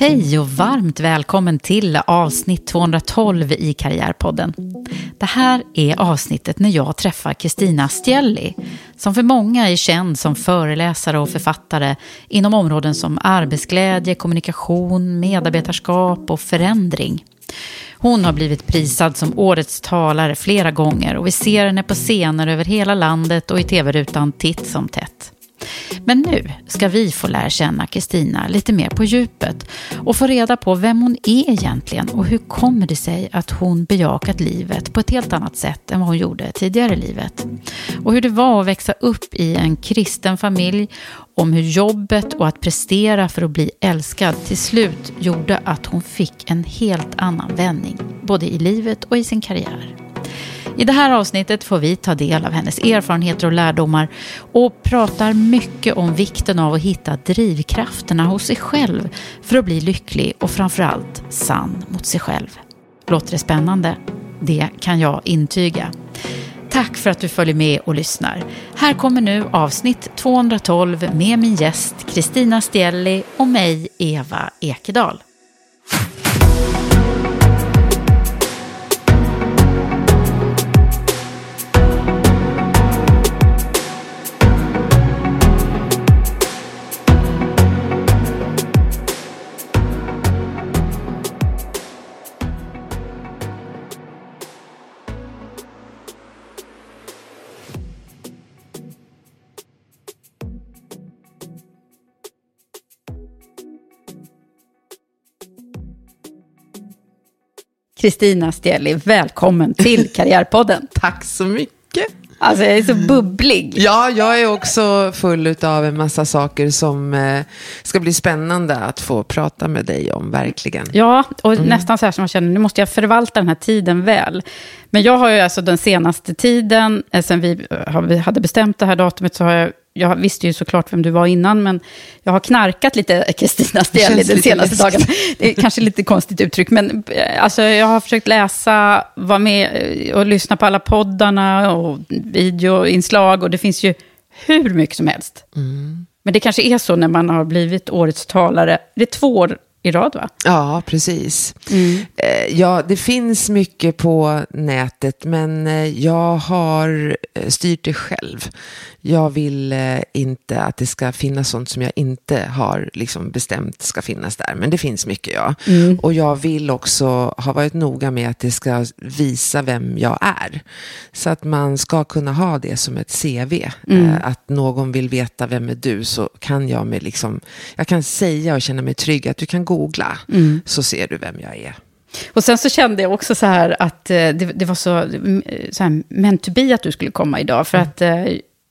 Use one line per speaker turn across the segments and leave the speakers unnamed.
Hej och varmt välkommen till avsnitt 212 i Karriärpodden. Det här är avsnittet när jag träffar Kristina Stjelli som för många är känd som föreläsare och författare inom områden som arbetsglädje, kommunikation, medarbetarskap och förändring. Hon har blivit prisad som årets talare flera gånger och vi ser henne på scener över hela landet och i tv-rutan titt som tätt. Men nu ska vi få lära känna Kristina lite mer på djupet och få reda på vem hon är egentligen och hur kommer det sig att hon bejakat livet på ett helt annat sätt än vad hon gjorde tidigare i livet. Och hur det var att växa upp i en kristen familj, om hur jobbet och att prestera för att bli älskad till slut gjorde att hon fick en helt annan vändning, både i livet och i sin karriär. I det här avsnittet får vi ta del av hennes erfarenheter och lärdomar och pratar mycket om vikten av att hitta drivkrafterna hos sig själv för att bli lycklig och framförallt sann mot sig själv. Låter det spännande? Det kan jag intyga. Tack för att du följer med och lyssnar. Här kommer nu avsnitt 212 med min gäst Kristina Stielli och mig, Eva Ekedal. Kristina Stjeli, välkommen till Karriärpodden.
Tack så mycket.
Alltså jag är så bubblig.
Ja, jag är också full av en massa saker som eh, ska bli spännande att få prata med dig om, verkligen.
Ja, och mm. nästan så här som jag känner, nu måste jag förvalta den här tiden väl. Men jag har ju alltså den senaste tiden, eh, sen vi, eh, vi hade bestämt det här datumet, så har jag jag visste ju såklart vem du var innan, men jag har knarkat lite Kristina Steli den senaste dagen. Det är kanske lite konstigt uttryck, men eh, alltså, jag har försökt läsa, vara med eh, och lyssna på alla poddarna och videoinslag, och det finns ju hur mycket som helst. Mm. Men det kanske är så när man har blivit årets talare. Det är två år i rad va?
Ja, precis. Mm. Eh, ja, det finns mycket på nätet, men jag har styrt det själv jag vill eh, inte att det ska finnas sånt som jag inte har liksom bestämt ska finnas där. Men det finns mycket ja. Mm. Och jag vill också ha varit noga med att det ska visa vem jag är. Så att man ska kunna ha det som ett CV. Mm. Eh, att någon vill veta vem är du så kan jag med liksom, jag kan säga och känna mig trygg att du kan googla mm. så ser du vem jag är.
Och sen så kände jag också så här att eh, det, det var så, så här, meant to be att du skulle komma idag. För mm. att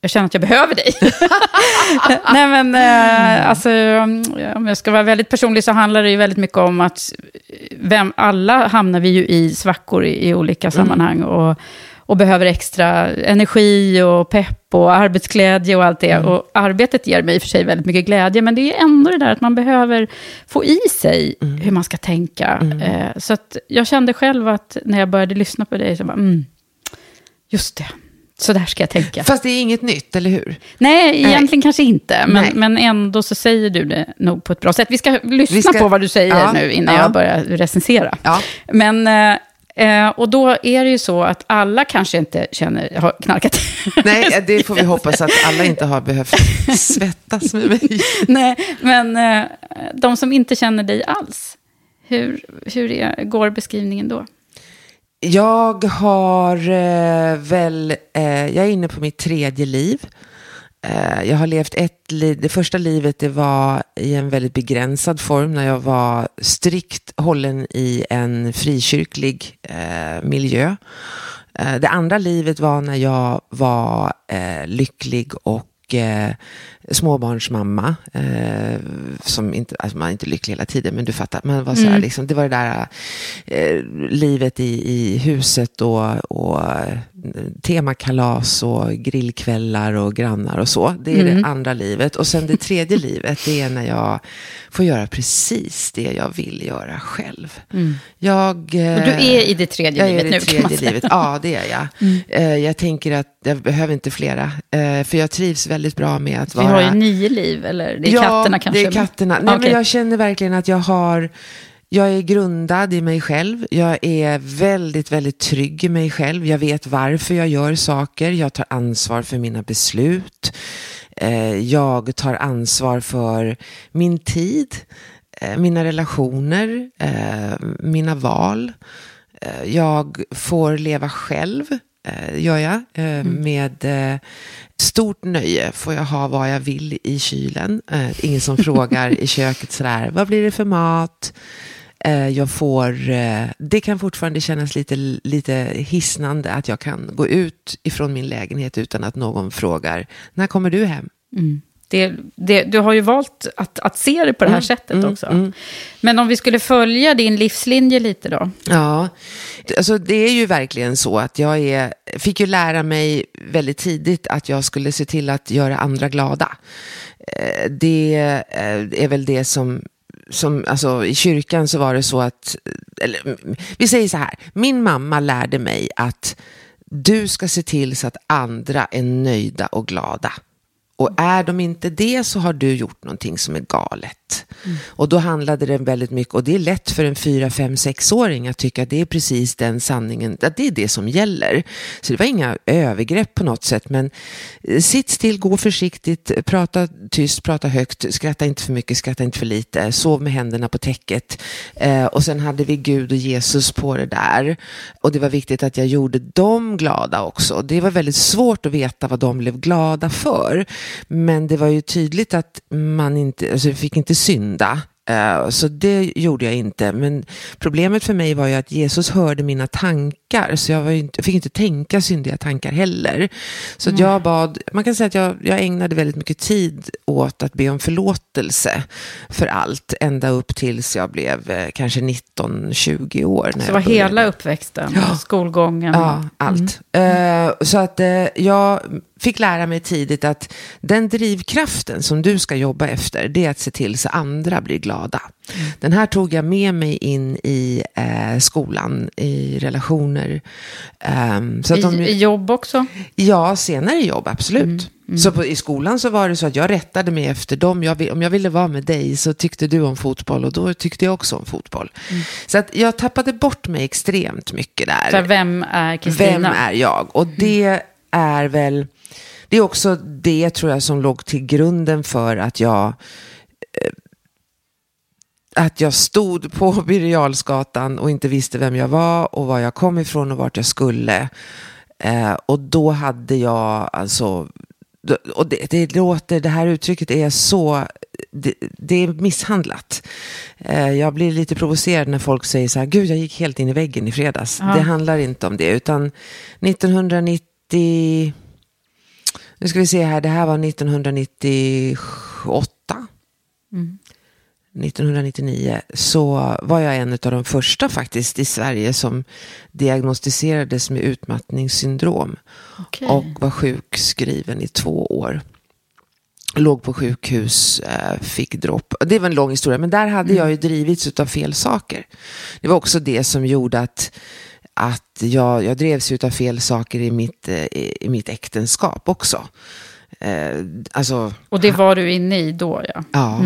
jag känner att jag behöver dig. Nej men, eh, alltså, om jag ska vara väldigt personlig så handlar det ju väldigt mycket om att vem, alla hamnar vi ju i svackor i, i olika mm. sammanhang. Mm. Och, och behöver extra energi och pepp och arbetsglädje och allt det. Mm. Och arbetet ger mig i och för sig väldigt mycket glädje, men det är ändå det där att man behöver få i sig mm. hur man ska tänka. Mm. Eh, så jag kände själv att när jag började lyssna på dig, så bara, mm, just det så där ska jag tänka.
Fast det är inget nytt, eller hur?
Nej, egentligen Nej. kanske inte. Men, men ändå så säger du det nog på ett bra sätt. Vi ska lyssna Vi ska... på vad du säger ja, nu innan ja. jag börjar recensera. Ja. Men, eh, och då är det ju så att alla kanske inte känner, har knarkat.
Nej, det får vi hoppas att alla inte har behövt svettas med mig.
Nej, men eh, de som inte känner dig alls, hur, hur är, går beskrivningen då?
Jag har eh, väl, eh, jag är inne på mitt tredje liv. Eh, jag har levt ett liv, det första livet det var i en väldigt begränsad form när jag var strikt hållen i en frikyrklig eh, miljö. Eh, det andra livet var när jag var eh, lycklig och eh, småbarnsmamma. Eh, som inte, alltså man är inte lycklig hela tiden, men du fattar. Man var så här, mm. liksom, det var det där eh, livet i, i huset och, och temakalas och grillkvällar och grannar och så. Det är
Mm.
det andra livet. Och sen det tredje livet, det är när jag får göra precis det jag vill göra själv. Jag,
Och du är i det tredje
jag är
livet
i
nu
det
man
tredje livet. Ja, det är jag. Eh, Jag tänker att jag behöver inte flera. eh, För jag trivs väldigt bra med att vara...
har ju nio liv, eller det är
ja,
katterna kanske.
det är katterna. Nej,
Okej.
men jag känner verkligen att jag har... Jag är grundad i mig själv. Jag är väldigt, väldigt trygg i mig själv. Jag vet varför jag gör saker. Jag tar ansvar för mina beslut. Eh, Jag tar ansvar för min tid, eh, mina relationer, eh, mina val. Jag får leva själv, gör jag. eh, Med eh, stort nöje får jag ha vad jag vill i kylen. Eh, Ingen som frågar i köket sådär, vad blir det för mat? Eh, Jag får, eh, det kan fortfarande kännas lite, lite hisnande att jag kan gå ut ifrån min lägenhet utan att någon frågar, när kommer du hem?
Mm. Det, det, du har ju valt att, att se det på det här sättet också. Men om vi skulle följa din livslinje lite då.
Ja, alltså det är ju verkligen så att jag är, fick ju lära mig väldigt tidigt att jag skulle se till att göra andra glada. Eh, Det eh, är väl det som, som, alltså i kyrkan så var det så att, eller mm, vi säger så här, min mamma lärde mig att du ska se till så att andra är nöjda och glada. Och är de inte det så har du gjort någonting som är galet. Och då handlade det väldigt mycket, och det är lätt för en 4, 5, 6-åring att tycka att det är precis den sanningen, att det är det som gäller. Så det var inga övergrepp på något sätt, men eh, sitt still, gå försiktigt, prata tyst, prata högt, skratta inte för mycket, skratta inte för lite, sov med händerna på täcket. Eh, och sen hade vi Gud och Jesus på det där. Och det var viktigt att jag gjorde dem glada också. Det var väldigt svårt att veta vad de blev glada för. Men det var ju tydligt att man inte, alltså vi fick inte synda. Eh, Så det gjorde jag inte. Men problemet för mig var ju att Jesus hörde mina tankar. Så jag, inte, jag fick inte tänka syndiga tankar heller. Så att jag bad, man kan säga att jag, jag ägnade väldigt mycket tid åt att be om förlåtelse för allt. Ända upp tills jag blev eh, kanske 19-20 år. När
Så
jag
var hela uppväxten, skolgången.
Ja, allt. Eh, så att eh, jag fick lära mig tidigt att den drivkraften som du ska jobba efter, det är att se till så andra blir glada. Den här tog jag med mig in i eh, skolan, i relationer. Ehm, så
I,
de,
I jobb också?
Ja, senare i jobb, absolut. Så på, i skolan så var det så att jag rättade mig efter dem. Jag, om jag ville vara med dig så tyckte du om fotboll och då tyckte jag också om fotboll. Så att jag tappade bort mig extremt mycket där.
Så vem är Kristina?
Vem är jag? Och det är väl, det är också det tror jag som låg till grunden för att jag eh, att jag stod på Birger och inte visste vem jag var och var jag kom ifrån och vart jag skulle. Eh, och då hade jag alltså, och det, det låter, det här uttrycket är så, det, det är misshandlat. Eh, jag blir lite provocerad när folk säger så här, gud jag gick helt in i väggen i fredags.
Ja.
Det handlar inte om det, utan 1990, nu ska vi se här, det här var 1998. 1999 så var jag en av de första faktiskt i Sverige som diagnostiserades med utmattningssyndrom
Okej.
och var sjukskriven i två år. Låg på sjukhus, eh, fick dropp. Det var en lång historia, men där hade jag ju drivits av fel saker. Det var också det som gjorde att, att jag, jag drevs av fel saker i mitt, eh, i, i mitt äktenskap också. Eh, alltså,
Och det var du inne i då, ja.
Ja.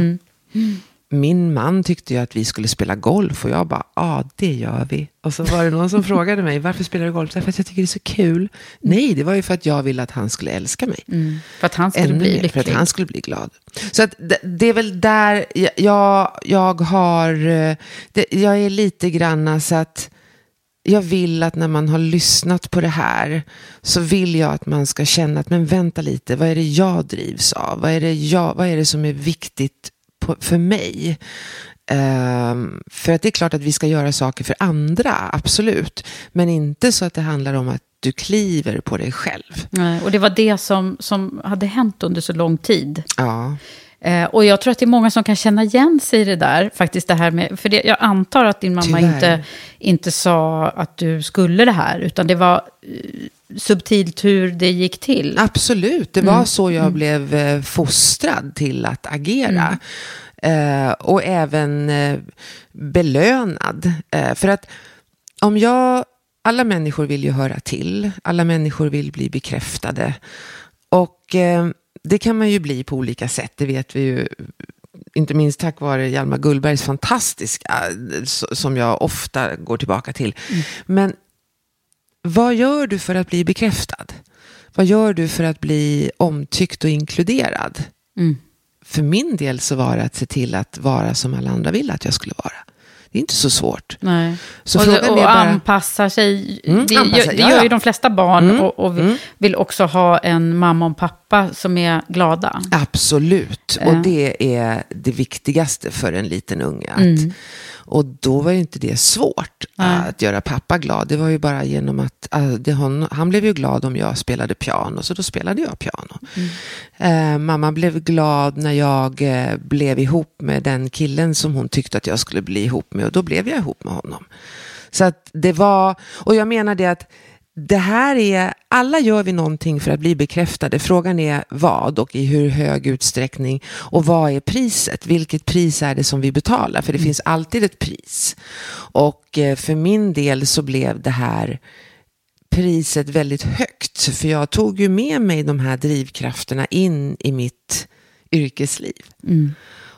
Min man tyckte ju att vi skulle spela golf och jag bara, ja det gör vi. Och så var det någon som frågade mig, varför spelar du golf? Därför att jag tycker det är så kul. Nej, det var ju för att jag ville att han skulle älska mig.
Mm. För att han skulle
Ännu
bli
mer, för
lycklig.
att han skulle bli glad. Så att det, det är väl där jag, jag, jag har, eh, det, jag är lite granna så att jag vill att när man har lyssnat på det här så vill jag att man ska känna att men vänta lite, vad är det jag drivs av? Vad är det, jag, vad är det som är viktigt på, för mig? Ehm, för att det är klart att vi ska göra saker för andra, absolut. Men inte så att det handlar om att du kliver på dig själv.
Nej, och det var det som, som hade hänt under så lång tid.
Ja.
Eh, och jag tror att det är många som kan känna igen sig i det där. Faktiskt det här med, för det, jag antar att din mamma inte, inte sa att du skulle det här. Utan det var eh, subtilt hur det gick till.
Absolut, det var mm. så jag mm. blev eh, fostrad till att agera. Mm. Eh, och även eh, belönad. Eh, för att om jag, alla människor vill ju höra till. Alla människor vill bli bekräftade. Och det kan man ju bli på olika sätt, det vet vi ju. Inte minst tack vare Hjalmar Gullbergs fantastiska, som jag ofta går tillbaka till. Mm. Men vad gör du för att bli bekräftad? Vad gör du för att bli omtyckt och inkluderad? Mm. För min del så var det att se till att vara som alla andra ville att jag skulle vara. Det är inte så svårt.
Nej. Så och, frågan och bara... anpassa sig. Mm, det, anpassa, det, gör ju de flesta barn mm, och, och mm. vill också ha en mamma och pappa som är glada.
Absolut, och det är det viktigaste för en liten unge. Att, mm. Och då var ju inte det svårt Nej. att göra pappa glad. Det var ju bara genom att äh, det, hon, han blev ju glad om jag spelade piano, så då spelade jag piano. Mm. Eh, mamma blev glad när jag eh, blev ihop med den killen som hon tyckte att jag skulle bli ihop med och då blev jag ihop med honom. Så att det var, och jag menar det att det här är, alla gör vi någonting för att bli bekräftade. Frågan är vad och i hur hög utsträckning och vad är priset? Vilket pris är det som vi betalar? För det mm. finns alltid ett pris. Och eh, för min del så blev det här priset väldigt högt. För jag tog ju med mig de här drivkrafterna in i mitt yrkesliv. Mm.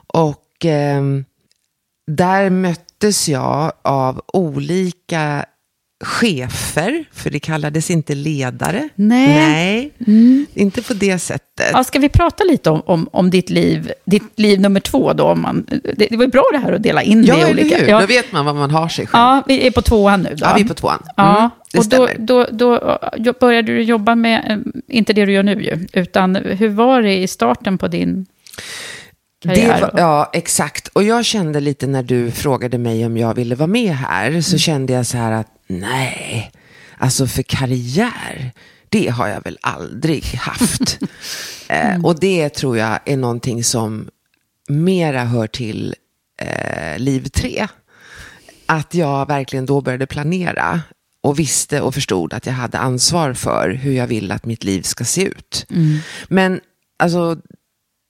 Och eh, där möttes jag av olika chefer, för det kallades inte ledare.
Nej.
Nej mm. Inte på det sättet.
Ja, ska vi prata lite om, om, om ditt, liv, ditt liv nummer två då? Om man, det, det var ju bra det här att dela in
ja,
det i
olika. Hur? Ja, Då vet man vad man har sig själv.
Ja, vi är på tvåan nu då.
Ja, vi är på tvåan. Mm,
ja, och stämmer. Då, då, då började du jobba med, eh, inte det du gör nu ju, utan hur var det i starten på din
var, ja, exakt. Och jag kände lite när du frågade mig om jag ville vara med här, så mm. kände jag så här att nej, alltså för karriär, det har jag väl aldrig haft. Eh, mm. och det tror jag är någonting som mera hör till eh, liv tre. Att jag verkligen då började planera och visste och förstod att jag hade ansvar för hur jag vill att mitt liv ska se ut. Mm. Men alltså,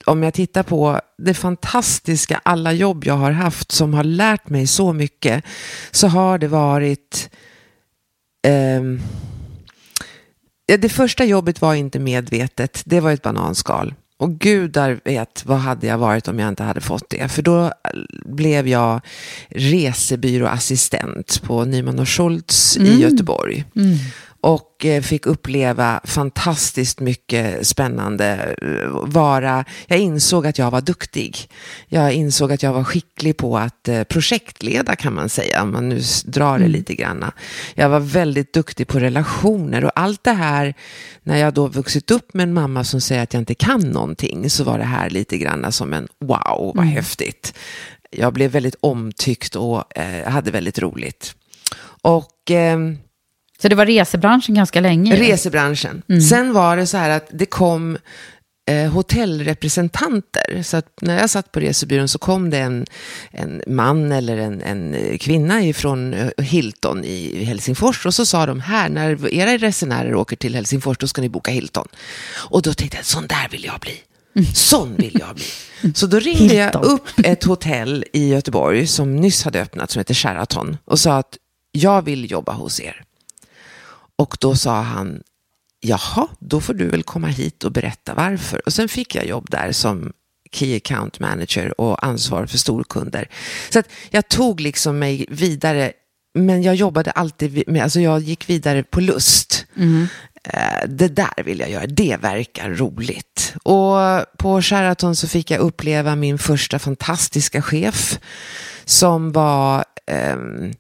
om jag tittar på det fantastiska alla jobb jag har haft som har lärt mig så mycket så har det varit eh, det första jobbet var inte medvetet, det var ett bananskal. Och gudar vet vad hade jag varit om jag inte hade fått det. För då blev jag resebyråassistent på Nyman och Schultz mm. i Göteborg. Mm och eh, fick uppleva fantastiskt mycket spännande. Eh, vara, jag insåg att jag var duktig. Jag insåg att jag var skicklig på att eh, projektleda kan man säga, om man nu drar det mm. lite grann. Jag var väldigt duktig på relationer och allt det här, när jag då vuxit upp med en mamma som säger att jag inte kan någonting, så var det här lite grann som en wow, vad mm. häftigt. Jag blev väldigt omtyckt och eh, hade väldigt roligt. Och... Eh,
så det var resebranschen ganska länge?
Resebranschen. Mm. Sen var det så här att det kom eh, hotellrepresentanter. Så när jag satt på resebyrån så kom det en, en man eller en, en kvinna ifrån eh, Hilton i Helsingfors och så sa de här, när era resenärer åker till Helsingfors då ska ni boka Hilton. Och då tänkte jag, sån där vill jag bli. Mm. Sån vill jag bli. Så då ringde jag upp ett hotell i Göteborg som nyss hade öppnat som heter Sheraton och sa att jag vill jobba hos er. Och då sa han, jaha, då får du väl komma hit och berätta varför. Och sen fick jag jobb där som Key Account Manager och ansvar för storkunder. Så att jag tog liksom mig vidare, men jag jobbade alltid med, alltså jag gick vidare på lust. Mm. Det där vill jag göra, det verkar roligt. Och på Sheraton så fick jag uppleva min första fantastiska chef som var um,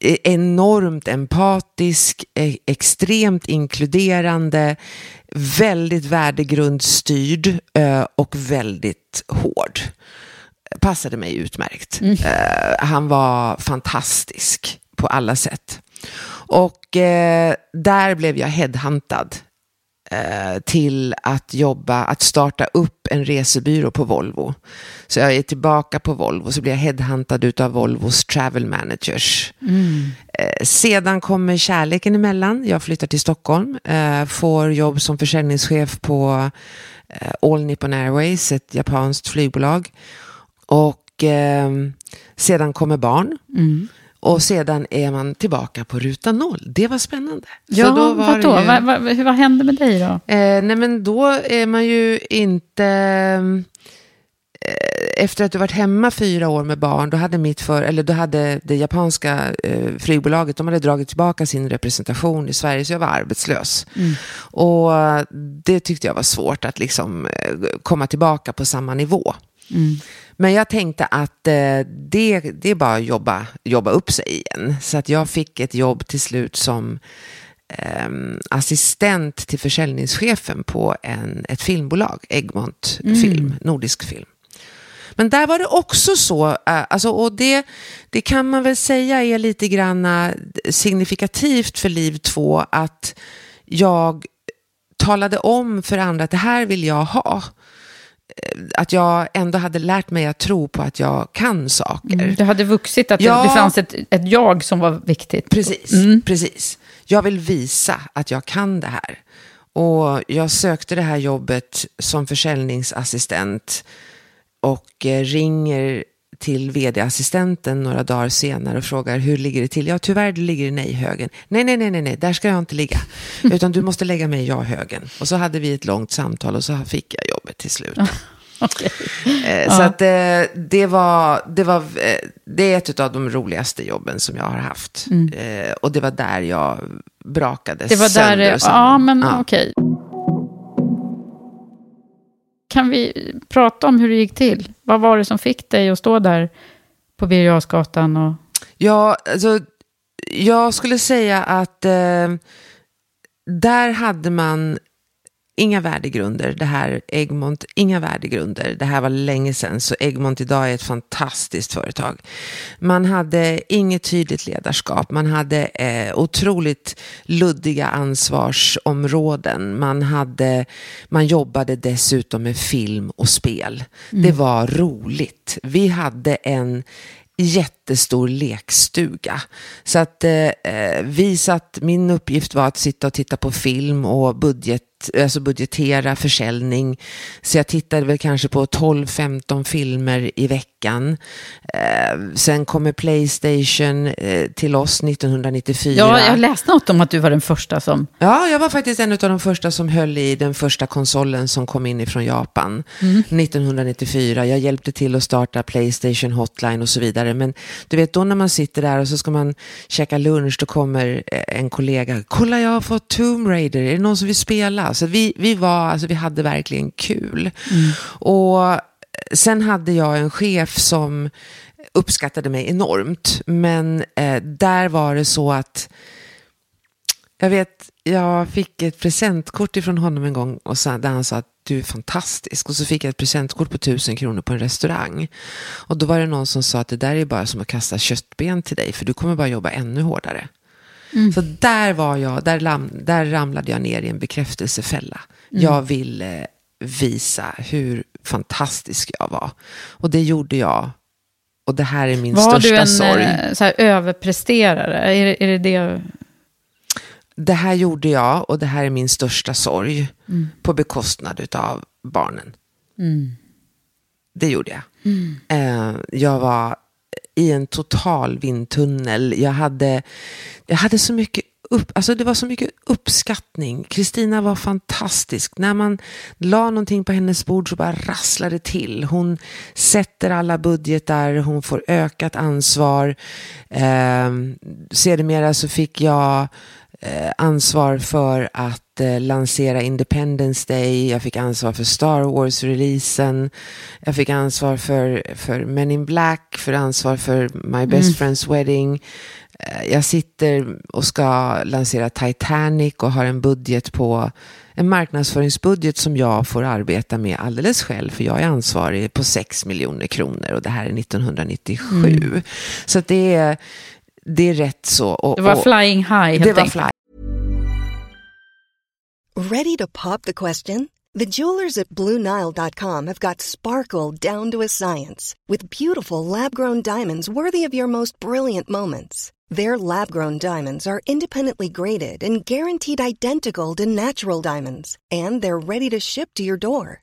enormt empatisk, e- extremt inkluderande, väldigt värdegrundsstyrd och väldigt hård. Passade mig utmärkt. Mm. Han var fantastisk på alla sätt. Och där blev jag headhuntad till att jobba, att starta upp en resebyrå på Volvo. Så jag är tillbaka på Volvo, så blir jag headhuntad av Volvos travel managers. Mm. Eh, sedan kommer kärleken emellan. Jag flyttar till Stockholm, eh, får jobb som försäljningschef på eh, All Nippon Airways, ett japanskt flygbolag. Och eh, sedan kommer barn. Mm. Och sedan är man tillbaka på ruta noll. Det var spännande.
Ja, Så då var vadå? Ju... Vad, vad, vad hände med dig då?
Eh, nej, men då är man ju inte... Eh, efter att du varit hemma fyra år med barn, då hade, mitt för, eller då hade det japanska eh, flygbolaget, de hade dragit tillbaka sin representation i Sverige, så jag var arbetslös. Mm. Och det tyckte jag var svårt att liksom eh, komma tillbaka på samma nivå. Mm. Men jag tänkte att eh, det, det är bara att jobba, jobba upp sig igen. Så att jag fick ett jobb till slut som eh, assistent till försäljningschefen på en, ett filmbolag, Egmont mm. Film, Nordisk Film. Men där var det också så, eh, alltså, och det, det kan man väl säga är lite grann signifikativt för Liv 2, att jag talade om för andra att det här vill jag ha att jag ändå hade lärt mig att tro på att jag kan saker. Mm,
du hade vuxit, att ja, det, fanns ett, ett jag som var viktigt.
Precis, mm. precis. Jag vill visa att jag kan det här. Och jag sökte det här jobbet som försäljningsassistent och eh, ringer till vd-assistenten några dagar senare och frågar hur ligger det till? Ja, tyvärr det ligger i nej-högen. Nej, nej, nej, nej, nej, där ska jag inte ligga. Utan du måste lägga mig i ja-högen. Och så hade vi ett långt samtal och så fick jag jobbet till slut. Okay. Eh, så att eh, det var, det var, eh, det är ett av de roligaste jobben som jag har haft. Mm. Och det var där jag brakade
det var sönder där, Ja, men ja. okej. Okay. Kan vi prata om hur det gick till? Vad var det som fick dig att stå där på Birger Och...
Ja, alltså, jag skulle säga att eh, där hade man inga värdegrunder. Det här Egmont, inga värdegrunder. Det här var länge sedan, så Egmont idag är ett fantastiskt företag. Man hade inget tydligt ledarskap. Man hade eh, otroligt luddiga ansvarsområden. Man, hade, man jobbade dessutom med film och spel. Mm. Det var roligt. Vi hade en jättestor lekstuga. Så att eh, eh vi satt, min uppgift var att sitta och titta på film och budget alltså budgetera försäljning. Så jag tittade väl kanske på 12-15 filmer i veckan. Eh, sen kommer Playstation eh, till oss 1994.
Ja, jag läste något om att du var den första som...
Ja, jag var faktiskt en av de första som höll i den första konsolen som kom in ifrån Japan mm. 1994. Jag hjälpte till att starta Playstation Hotline och så vidare. Men du vet, då när man sitter där och så ska man käka lunch, då kommer eh, en kollega. Kolla, jag har fått Tomb Raider. Är det någon som vill spela? Så vi, vi, var, alltså, vi hade verkligen kul. Mm. Och sen hade jag en chef som uppskattade mig enormt. Men eh, där var det så att jag vet, jag fick ett presentkort ifrån honom en gång och så, där han sa att du är fantastisk. Och så fick jag ett presentkort på tusen kronor på en restaurang. Och då var det någon som sa att det där är bara som att kasta köttben till dig, för du kommer bara jobba ännu hårdare. Mm. Så där var jag, där, lam, där ramlade jag ner i en bekräftelsefälla. Mm. Jag ville visa hur fantastisk jag var. Och det gjorde jag. Och det här är min var största sorg. Var du en
eh, så här, överpresterare? Är, är det det?
Det här gjorde jag och det här är min största sorg. Mm. På bekostnad av barnen. Mm. Det gjorde jag. Mm. Eh, jag var i en total vindtunnel. Jag hade, jag hade så mycket upp, alltså det var så mycket uppskattning. Kristina var fantastisk. När man la någonting på hennes bord så bara rasslade det till. Hon sätter alla budgetar, hon får ökat ansvar. Eh, sedermera så fick jag ansvar för att eh, lansera Independence Day, jag fick ansvar för Star Wars-releasen, jag fick ansvar för, för Men in Black, för ansvar för My Best mm. Friend's Wedding. Eh, jag sitter och ska lansera Titanic och har en budget på en marknadsföringsbudget som jag får arbeta med alldeles själv, för jag är ansvarig på 6 miljoner kronor och det här är 1997. Mm. Så det är, det är rätt så. Och,
det var flying high helt
Det var flying
Ready to pop the question? The jewelers at BlueNile.com have got sparkle down to a science with beautiful lab grown diamonds worthy of your most brilliant moments. Their lab grown diamonds are independently graded and guaranteed identical to natural diamonds, and they're ready to ship to your door.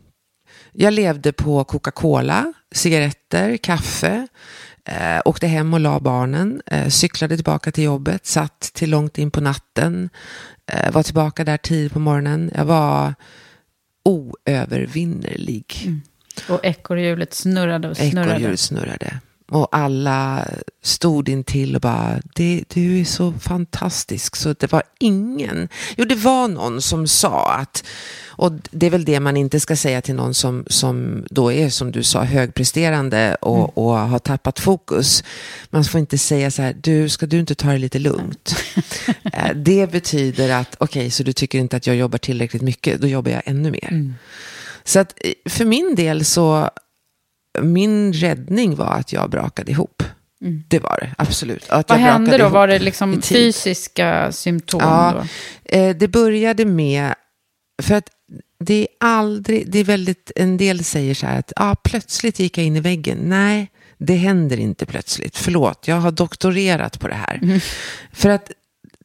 jag levde på Coca-Cola, cigaretter, kaffe. Eh, åkte hem och la barnen, eh, cyklade tillbaka till jobbet, satt till långt in på natten, eh, var tillbaka där tidigt på morgonen. Jag var oövervinnerlig.
Och ekorrhjulet snurrade och snurrade.
Ekorrhjulet snurrade. Och alla stod in till och bara, det, du är så fantastisk. Så det var ingen, jo det var någon som sa att, och det är väl det man inte ska säga till någon som, som då är som du sa högpresterande och, och har tappat fokus. Man får inte säga så här, du ska du inte ta det lite lugnt. Eh, det betyder att, okej så du tycker inte att jag jobbar tillräckligt mycket, då jobbar jag ännu mer. Så att eh, för min del så, min räddning var att jag brakade ihop. Det var det, absolut. Att
Vad hände då? Var det liksom fysiska symptom?
Ja, eh, det började med, för att det är aldrig, det är väldigt, en del säger så här att ah, plötsligt gick jag in i väggen. Nej, det händer inte plötsligt. Förlåt, jag har doktorerat på det här. För att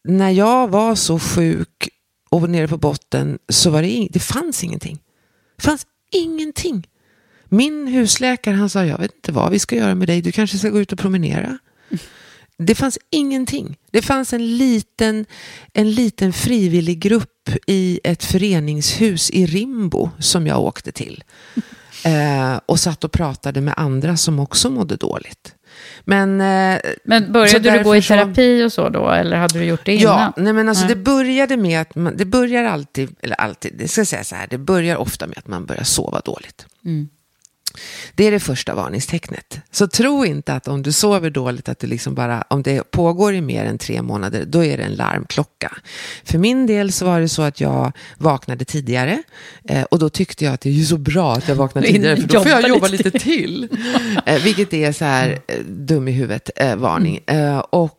när jag var så sjuk och nere på botten så var det, ing- det fanns ingenting. Det fanns ingenting. Min husläkare han sa, jag vet inte vad vi ska göra med dig, du kanske ska gå ut och promenera. Det fanns ingenting. Det fanns en liten, en liten frivillig grupp i ett föreningshus i Rimbo som jag åkte till. Eh, och satt och pratade med andra som också mådde dåligt. Men, eh,
Men började du gå i terapi och så då? Eller hade du gjort det
Ja,
innan?
nej men alltså
Nej.
det började med att man, det börjar alltid, eller alltid, det ska säga så här, det börjar ofta med att man börjar sova dåligt.
Mm.
Det är det första varningstecknet. Så tro inte att om du sover dåligt, att du liksom bara, om det pågår i mer än tre månader, då är det en larmklocka. För min del så var det så att jag vaknade tidigare eh, och då tyckte jag att det är ju så bra att jag vaknar tidigare, för då får jag
jobba lite
till. eh, vilket är så här eh, dum i huvudet, varning. Eh, och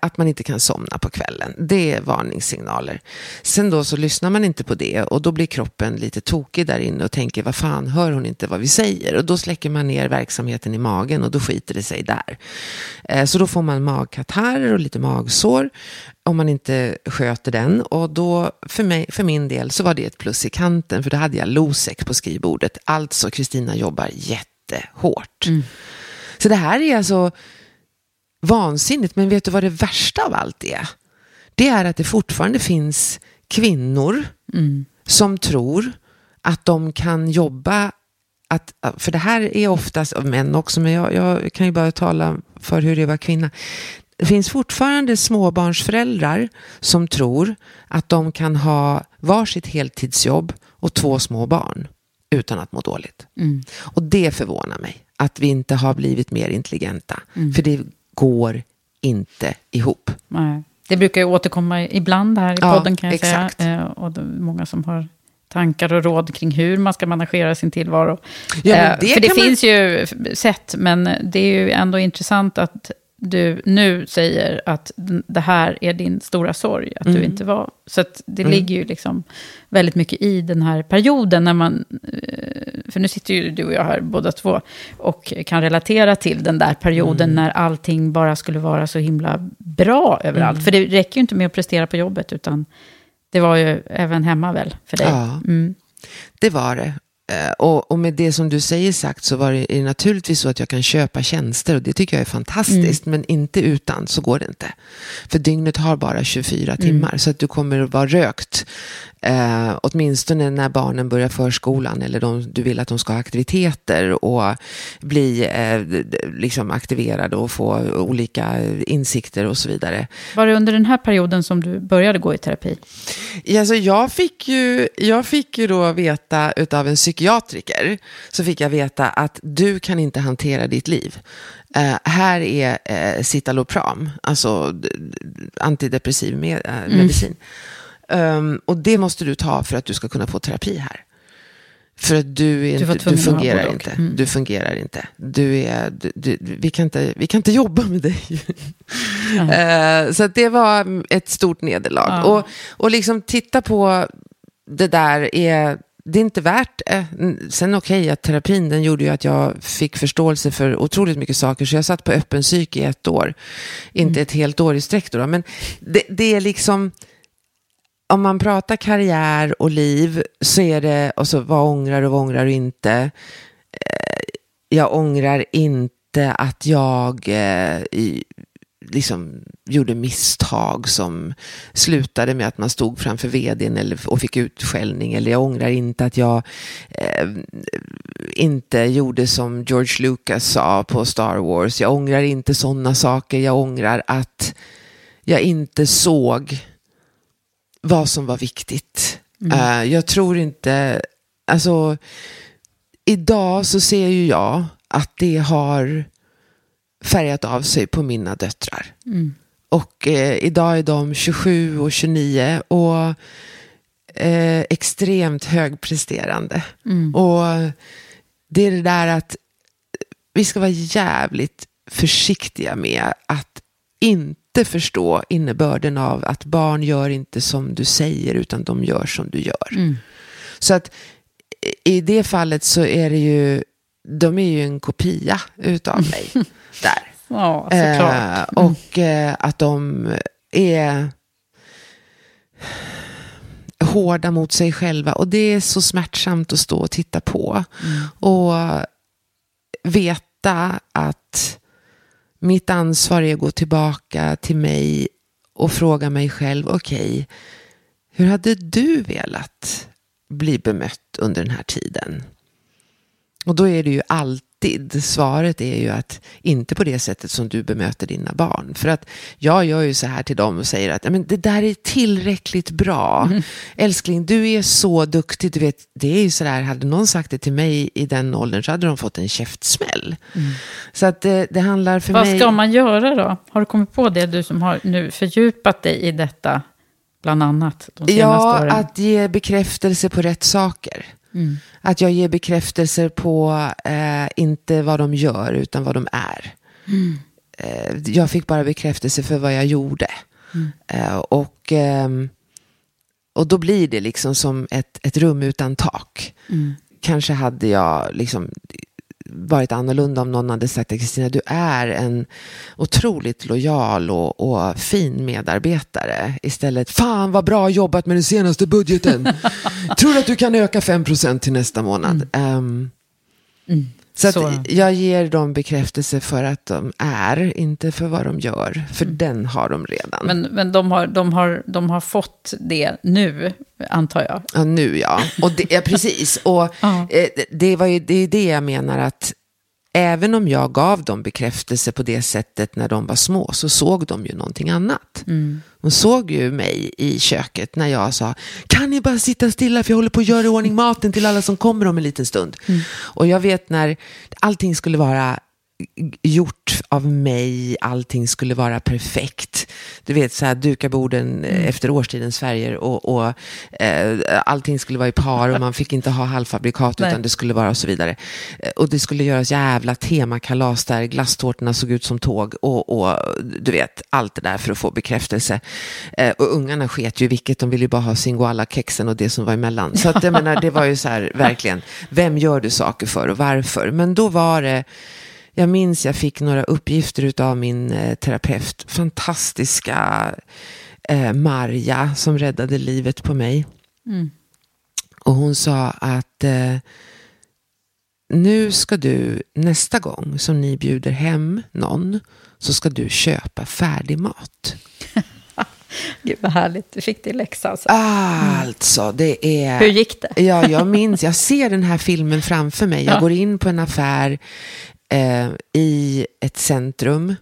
att man inte kan somna på kvällen. Det är varningssignaler. Sen då så lyssnar man inte på det och då blir kroppen lite tokig där inne och tänker vad fan hör hon inte vad vi säger? Och då släcker man ner verksamheten i magen och då skiter det sig där. Eh, så då får man magkatarrer och lite magsår om man inte sköter den. Och då för, mig, för min del så var det ett plus i kanten för då hade jag Losec på skrivbordet. Alltså Kristina jobbar jättehårt. Så det här är alltså vansinnigt, men vet du vad det värsta av allt är? Det är att det fortfarande finns kvinnor som tror att de kan jobba, att, för det här är oftast av män också, men jag, jag kan ju bara tala för hur det vara kvinna. Det finns fortfarande småbarnsföräldrar som tror att de kan ha varsitt heltidsjobb och två små barn utan att må dåligt. Och det förvånar mig, att vi inte har blivit mer intelligenta. För det går inte ihop.
Nej. Det brukar ju återkomma ibland här i
Ja,
podden kan jag
exakt.
säga. Eh, Och det är många som har tankar och råd kring hur man ska managera sin tillvaro.
Ja,
Eh,
det
För det
man-
finns ju sätt, men det är ju ändå intressant att du nu säger att det här är din stora sorg, att mm. du inte var... Så det mm. ligger ju liksom väldigt mycket i den här perioden när man... Eh, för nu sitter ju du och jag här båda två och kan relatera till den där perioden mm. när allting bara skulle vara så himla bra överallt. Mm. För det räcker ju inte med att prestera på jobbet, utan det var ju även hemma väl för dig?
Ja, mm. det var det. Eh, och, och, med det som du säger sagt så var det naturligtvis så att jag kan köpa tjänster och det tycker jag är fantastiskt. Mm. Men inte utan så går det inte. För dygnet har bara 24 mm. timmar så att du kommer att vara rökt Eh, åtminstone när barnen börjar förskolan eller de, du vill att de ska ha aktiviteter och bli eh, liksom aktiverade och få olika insikter och så vidare.
Var det under den här perioden som du började gå i terapi?
Alltså jag, fick ju, jag fick ju då veta av en psykiatriker, så fick jag veta att du kan inte hantera ditt liv. Uh, här är uh, citalopram, alltså antidepressiv med, uh, medicin. Mm. Um, och det måste du ta för att du ska kunna få terapi här. För att du, är du, inte, du fungerar inte. Mm. Du fungerar inte. Du är, du, du, vi, kan inte vi kan inte jobba med dig. Mm. uh, så det var ett stort nederlag. Mm. Och, och liksom titta på det där är det är inte värt det. Sen okej, okay, att terapin den gjorde ju att jag fick förståelse för otroligt mycket saker. Så jag satt på öppen psyk i ett år. Inte mm. ett helt år i sträck då. Men det, det är liksom om man pratar karriär och liv så är det, och så vad ångrar och vad ångrar du inte? Eh, jag ångrar inte att jag eh, liksom gjorde misstag som slutade med att man stod framför vdn eller, och fick utskällning. Eller jag ångrar inte att jag eh, inte gjorde som George Lucas sa på Star Wars. Jag ångrar inte sådana saker. Jag ångrar att jag inte såg vad som var viktigt. Mm. Uh, jag tror inte, alltså idag så ser ju jag att det har färgat av sig på mina döttrar. Mm. Och eh, idag är de 27 och 29 och eh, extremt högpresterande. Mm. Och det är det där att vi ska vara jävligt försiktiga med att inte inte förstå innebörden av att barn gör inte som du säger utan de gör som du gör. Mm. Så att i det fallet så är det ju, de är ju en kopia utav mig där.
Ja, såklart.
Eh, och eh, att de är hårda mot sig själva. Och det är så smärtsamt att stå och titta på. Mm. Och veta att mitt ansvar är att gå tillbaka till mig och fråga mig själv, okej, okay, hur hade du velat bli bemött under den här tiden? Och då är det ju alltid alltid. Svaret är ju att inte på det sättet som du bemöter dina barn. För att jag gör ju så här till dem och säger att men det där är tillräckligt bra. Mm. Älskling, du är så duktig. Du vet, det är ju så där, hade någon sagt det till mig i den åldern så hade de fått en käftsmäll. Mm. Så att det, det handlar för
Vad
mig...
Vad ska man göra då? Har du kommit på det, du som har nu fördjupat dig i detta? Bland annat de senaste
ja,
åren.
Ja, att ge bekräftelse på rätt saker. Mm. Att jag ger bekräftelser på eh, inte vad de gör utan vad de är. Mm. Eh, jag fick bara bekräftelse för vad jag gjorde. Mm. Eh, och, ehm, och då blir det liksom som ett, ett rum utan tak. Mm. Kanske hade jag liksom varit annorlunda om någon hade sagt att Kristina, du är en otroligt lojal och, och, fin medarbetare. Istället, fan vad bra jobbat med den senaste budgeten. Tror du att du kan öka 5% till nästa månad? Mm. Um, mm. Så, så. jag ger dem bekräftelse för att de är, inte för vad de gör. För mm. den har de redan.
Men, men de, har, de, har, de har fått det nu, antar jag.
Ja, nu ja. Och det, ja precis. Och eh, det, var ju, det är det jag menar att även om jag gav dem bekräftelse på det sättet när de var små så såg de ju någonting annat. Mm. De såg ju mig i köket när jag sa kan ni bara sitta stilla för jag håller på att göra i ordning maten till alla som kommer om en liten stund. Mm. Och jag vet när allting skulle vara gjort av mig, allting skulle vara perfekt. Du vet, så här duka borden mm. efter årstidens färger och, och eh, allting skulle vara i par och man fick inte ha halvfabrikat utan det skulle vara och så vidare. Eh, och det skulle göras jävla temakalas där glasstårtorna såg ut som tåg och, och du vet, allt det där för att få bekräftelse. Eh, och ungarna sket ju vilket, de ville ju bara ha Singoalla-kexen och det som var emellan. Så att jag menar, det var ju så här, verkligen, vem gör du saker för och varför? Men då var det jag minns jag fick några uppgifter av min eh, terapeut, fantastiska eh, Marja som räddade livet på mig. Mm. Och hon sa att eh, nu ska du nästa gång som ni bjuder hem någon så ska du köpa färdig mat.
Gud vad härligt, du fick det i läxa alltså.
Alltså, det är...
Hur gick det?
Ja, jag minns, jag ser den här filmen framför mig. Jag ja. går in på en affär, eh, i ett centrum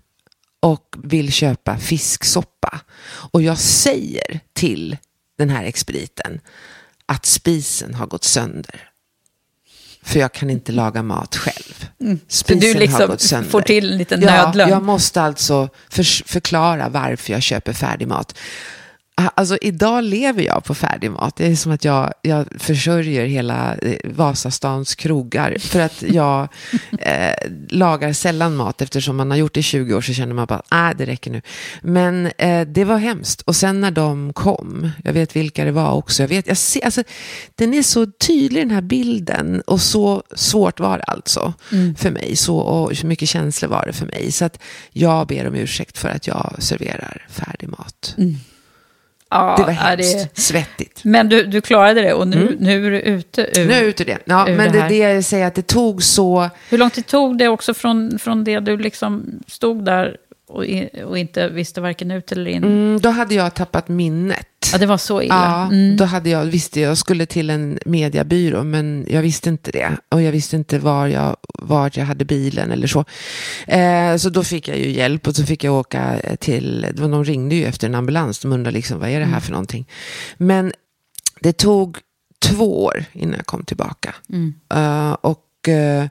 och vill köpa fisksoppa. Och jag säger till den här expediten att spisen har gått sönder. För jag kan inte laga mat själv.
Mm. Spisen du liksom har gått sönder. får till en liten.
Ja, jag måste alltså för, förklara varför jag köper färdig mat. Ah, alltså idag lever jag på färdig mat. Det är som att jag, jag försörjer hela eh, Vasastans krogar. För att jag eh, lagar sällan mat eftersom man har gjort det i 20 år så känner man bara, nej äh, det räcker nu. Men eh, det var hemskt. Och sen när de kom, jag vet vilka det var också. Jag vet, jag ser, alltså, den är så tydlig den här bilden och så svårt var det alltså mm. för mig. Så, och så mycket känslor var det för mig. Så att jag ber om ursäkt för att jag serverar färdig mat. Mm. Ja, det var hemskt, det... svettigt.
Men du, du klarade det och nu, mm. nu är du ute ur
Nu är jag ute ur det. Ja, men det, det jag säger att det tog så...
Hur lång tid tog det också från, från det du liksom stod där och, och inte visste varken ut eller in?
Mm, då hade jag tappat minnet.
Ja, det var så illa.
Ja, mm. då hade jag, visste jag, skulle till en mediebyrå, men jag visste inte det. Och jag visste inte var jag, var jag hade bilen eller så. Eh, så då fick jag ju hjälp och så fick jag åka till, de ringde ju efter en ambulans, de undrade liksom, vad är det här mm. för någonting? Men det tog två år innan jag kom tillbaka. Mm. Uh, och uh,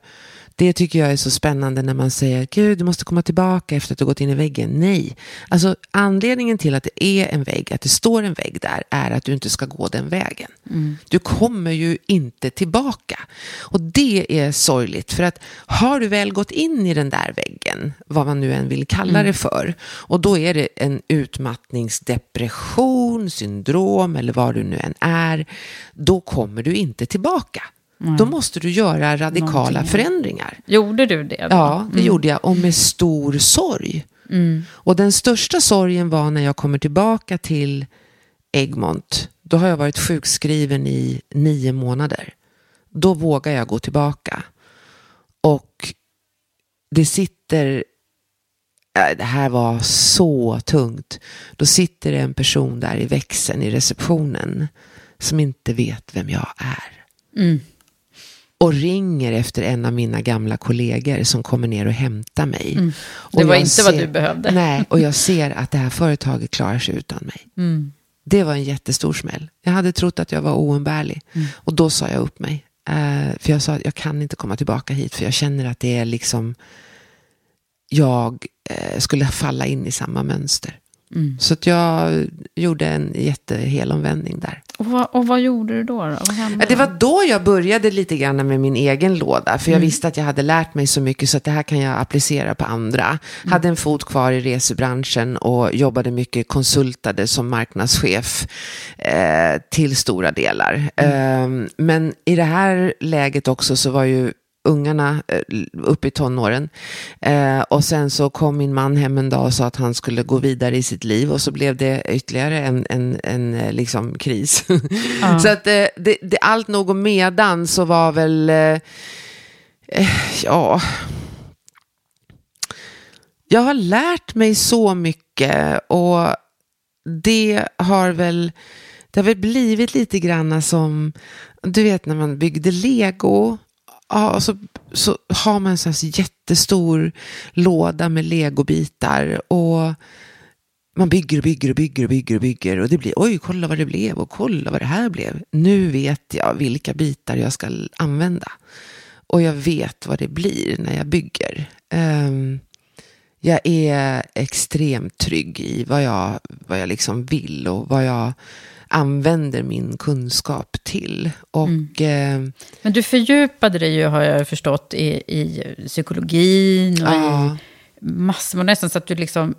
det tycker jag är så spännande när man säger Gud, du måste komma tillbaka efter att du gått in i väggen. Nej, alltså anledningen till att det är en vägg, att det står en vägg där, är att du inte ska gå den vägen. Mm. Du kommer ju inte tillbaka. Och det är sorgligt, för att har du väl gått in i den där väggen, vad man nu än vill kalla mm. det för, och då är det en utmattningsdepression, syndrom eller vad du nu än är, då kommer du inte tillbaka. Då måste du göra radikala Någonting. förändringar.
Gjorde du det?
Då? Ja, det mm. gjorde jag. Och med stor sorg. Mm. Och den största sorgen var när jag kommer tillbaka till Egmont. Då har jag varit sjukskriven i nio månader. Då vågar jag gå tillbaka. Och det sitter det här var så tungt. Då sitter det en person där i växeln i receptionen som inte vet vem jag är. Mm och ringer efter en av mina gamla kollegor som kommer ner och hämtar mig. Mm.
Det var inte ser, vad du behövde.
Nej, och jag ser att det här företaget klarar sig utan mig. Mm. Det var en jättestor smäll. Jag hade trott att jag var oumbärlig. Mm. Och då sa jag upp mig. Uh, för jag sa att jag kan inte komma tillbaka hit för jag känner att det är liksom jag uh, skulle falla in i samma mönster. Mm. Så att jag gjorde en jättehelomvändning där.
Och vad, och vad gjorde du då? då? Hände
det var då jag började lite grann med min egen låda. För jag mm. visste att jag hade lärt mig så mycket så att det här kan jag applicera på andra. Mm. Hade en fot kvar i resebranschen och jobbade mycket konsultade som marknadschef eh, till stora delar. Eh, men i det här läget också så var ju ungarna eh, upp i tonåren. Eh, och sen så kom min man hem en dag och sa att han skulle gå vidare i sitt liv och så blev det ytterligare en, en, en eh, liksom kris. Ja. så att eh, det, det, allt nog och medan så var väl, eh, eh, ja, jag har lärt mig så mycket och det har väl, det har väl blivit lite grann som, du vet när man byggde lego ja, så, så har man en sån här jättestor låda med legobitar. Och man bygger och bygger och bygger och bygger och bygger. Och det blir, oj, kolla vad det blev och kolla vad det här blev. Nu vet jag vilka bitar jag ska använda. Och jag vet vad det blir när jag bygger. Um, jag är extremt trygg i vad jag, vad jag liksom vill och vad jag använder min kunskap till. Och, mm. eh,
Men du fördjupade dig ju, har jag förstått, i, i psykologin och ja. i massor, nästan så att du liksom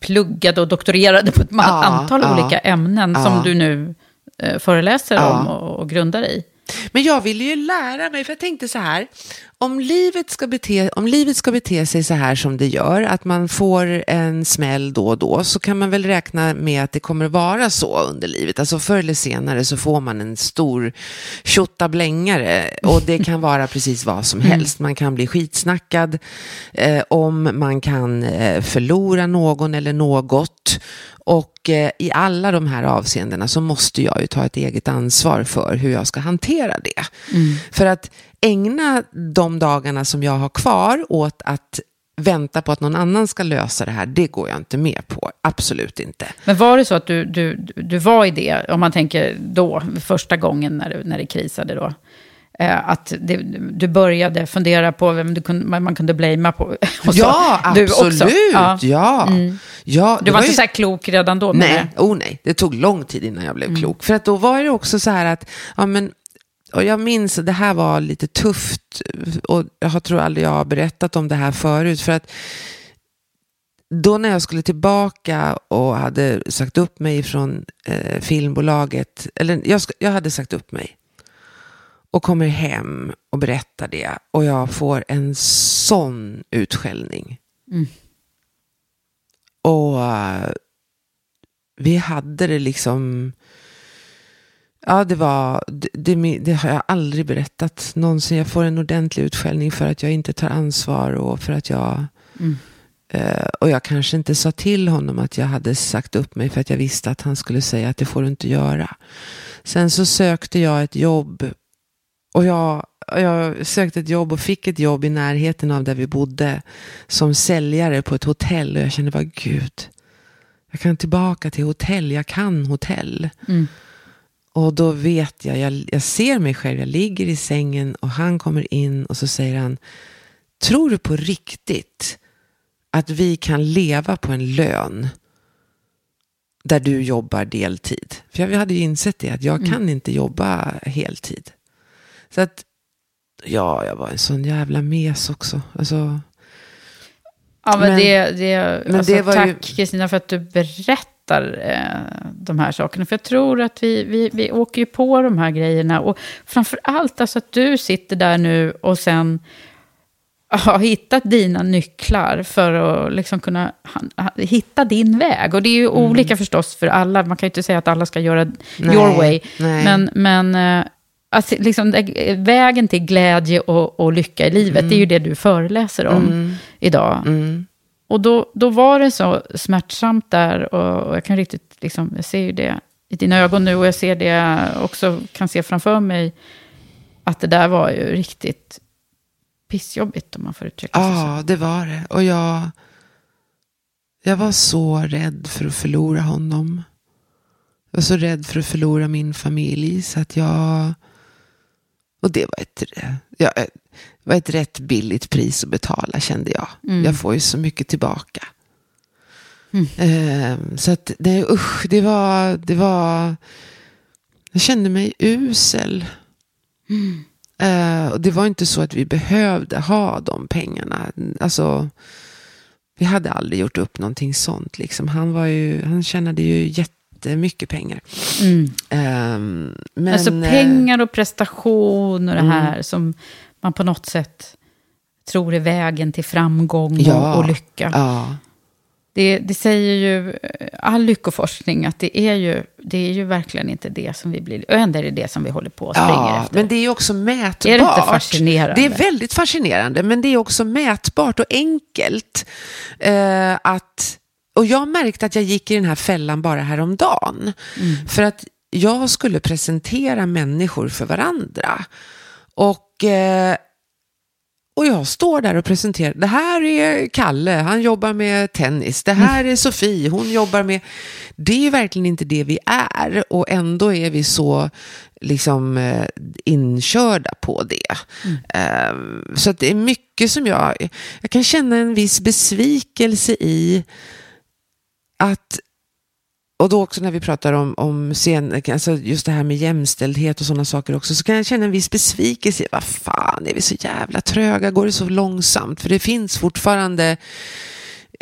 pluggade och doktorerade på ett ja, antal ja, olika ämnen som du nu eh, föreläser om och, och grundar i.
Men jag ville ju lära mig, för jag tänkte så här, om livet, ska bete, om livet ska bete sig så här som det gör, att man får en smäll då och då, så kan man väl räkna med att det kommer att vara så under livet. Alltså förr eller senare så får man en stor tjottablängare och det kan vara precis vad som mm. helst. Man kan bli skitsnackad eh, om man kan eh, förlora någon eller något. Och eh, i alla de här avseendena så måste jag ju ta ett eget ansvar för hur jag ska hantera det. Mm. För att ägna de dagarna som jag har kvar åt att vänta på att någon annan ska lösa det här, det går jag inte med på. Absolut inte.
Men var det så att du, du, du var i det, om man tänker då, första gången när, när det krisade då? Eh, att det, du började fundera på vem du kunde, man kunde blamea på.
ja, absolut. Ja. Ja. Mm.
ja. Du var, var inte ju... så här klok redan då?
Nej, oh, nej, det tog lång tid innan jag blev mm. klok. För att då var det också så här att, ja men och jag minns att det här var lite tufft och jag tror aldrig jag har berättat om det här förut. För att då när jag skulle tillbaka och hade sagt upp mig från eh, filmbolaget, eller jag, jag hade sagt upp mig och kommer hem och berättar det och jag får en sån utskällning. Mm. Och uh, vi hade det liksom Ja, det var, det, det, det, har jag aldrig berättat någonsin. Jag får en ordentlig utskällning för att jag inte tar ansvar och för att jag... Mm. Eh, och jag kanske inte sa till honom att jag hade sagt upp mig för att jag visste att han skulle säga att det får du inte göra. Sen så sökte jag ett jobb och jag, jag sökte ett jobb och fick ett jobb i närheten av där vi bodde som säljare på ett hotell och jag kände bara gud, jag kan tillbaka till hotell, jag kan hotell. Mm. Och då vet jag, jag, jag ser mig själv, jag ligger i sängen och han kommer in och så säger han, tror du på riktigt att vi kan leva på en lön där du jobbar deltid? För jag hade ju insett det, att jag mm. kan inte jobba heltid. Så att, ja, jag var en sån jävla mes också. Alltså,
ja, men, men det, det, men alltså, det var tack Kristina ju... för att du berättar berättar eh, de här sakerna. För jag tror att vi, vi, vi åker ju på de här grejerna. Och framför allt alltså att du sitter där nu och sen har hittat dina nycklar för att liksom kunna hitta din väg. Och det är ju mm. olika förstås för alla. Man kan ju inte säga att alla ska göra nej, your way. Nej. Men, men eh, alltså, liksom, vägen till glädje och, och lycka i livet, mm. det är ju det du föreläser om mm. idag. Mm. Och då, då var det så smärtsamt där och, och jag kan riktigt, liksom, jag ser ju det i dina ögon nu och jag ser det också, kan se framför mig, att det där var ju riktigt pissjobbigt om man får uttrycka
sig Ja, det var det. Och jag, jag var så rädd för att förlora honom. Jag var så rädd för att förlora min familj så att jag... Och det var ett... Jag, var ett rätt billigt pris att betala kände jag. Mm. Jag får ju så mycket tillbaka. Mm. Uh, så att det, usch, det var, det var, jag kände mig usel. Mm. Uh, och det var inte så att vi behövde ha de pengarna. Alltså, vi hade aldrig gjort upp någonting sånt. Liksom. Han, var ju, han tjänade ju jättemycket pengar. Mm.
Uh, men, alltså pengar och prestation och det mm. här som man på något sätt tror är vägen till framgång ja, och, och, lycka. Ja. Det, det, säger ju all lyckoforskning att det är, ju, det är ju verkligen inte det som vi blir, ändå är det det som vi håller på och springer ja, efter.
men det är också mätbart.
Är det inte fascinerande?
Det är väldigt fascinerande, men det är också mätbart och enkelt. Eh, att, och jag märkte att jag gick i den här fällan bara häromdagen. Mm. För att jag skulle presentera människor för varandra. Och, eh, Och jag står där och presenterar. Det här är Kalle, han jobbar med tennis. Det här är Sofie, hon jobbar med... Det är verkligen inte det vi är. Och ändå är vi så liksom eh, inkörda på det. Mm. Uh, så det är mycket som jag... Jag kan känna en viss besvikelse i att och då också när vi pratar om, om scen, alltså just det här med jämställdhet och sådana saker också, så kan jag känna en viss besvikelse. Vad fan, är vi så jävla tröga? Går det så långsamt? För det finns fortfarande,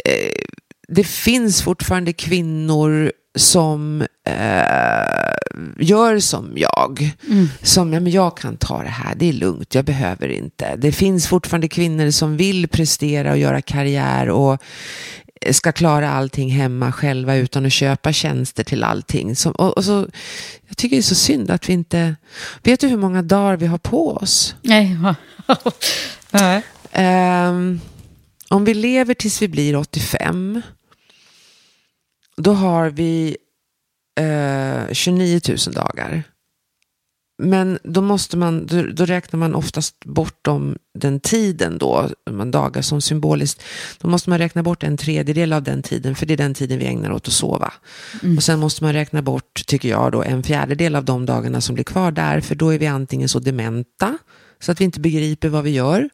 eh, det finns fortfarande kvinnor som eh, gör som jag. Mm. Som, ja men jag kan ta det här, det är lugnt, jag behöver inte. Det finns fortfarande kvinnor som vill prestera och göra karriär och ska klara allting hemma själva utan att köpa tjänster till allting. Som, och, och, så, jag tycker det är så synd att vi inte... Vet du hur många dagar vi har på oss?
Nej.
um, om vi lever tills vi blir 85, då har vi uh, 29 000 dagar. Men då, måste man, då, då, räknar man oftast bort om den tiden då, man dagar som symboliskt, då måste man räkna bort en tredjedel av den tiden, för det är den tiden vi ägnar åt att sova. Mm. Och sen måste man räkna bort, tycker jag, då, en fjärdedel av de dagarna som blir kvar där, för då är vi antingen så dementa, så att vi inte begriper vad vi gör,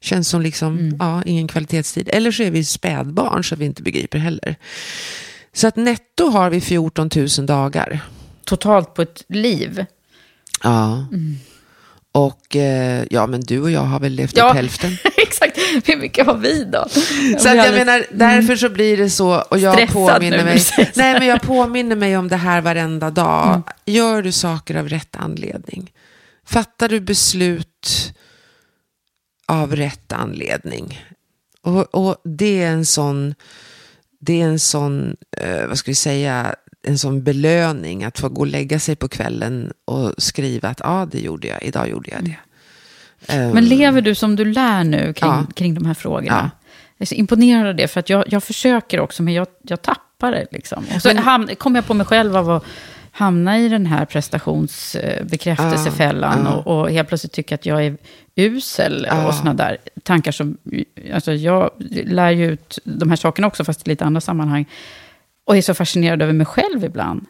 känns som liksom, mm. ja, ingen kvalitetstid, eller så är vi spädbarn så att vi inte begriper heller. Så att netto har vi 14 000 dagar.
Totalt på ett liv?
Ja. Mm. Och eh, ja, men du och jag har väl levt ja, upp hälften.
exakt. Hur mycket har vi då?
Så att jag menar, därför så blir det så. Och jag påminner nu, mig. Nej, men jag påminner mig om det här varenda dag. Mm. Gör du saker av rätt anledning? Fattar du beslut av rätt anledning? Och, och det är en sån, det är en sån, eh, vad ska vi säga, en sån belöning att få gå och lägga sig på kvällen och skriva att ja, ah, det gjorde jag, idag gjorde jag det.
Mm. Men lever du som du lär nu kring, ja. kring de här frågorna? Ja. Jag är så imponerad av det, för att jag, jag försöker också, men jag, jag tappar det. Liksom. Och så men, kom jag på mig själv av att hamna i den här prestationsbekräftelsefällan ah, ah. och, och helt plötsligt tycka att jag är usel ah. och sådana där tankar som... Alltså jag lär ju ut de här sakerna också, fast i lite andra sammanhang. Och är så fascinerad över mig själv ibland.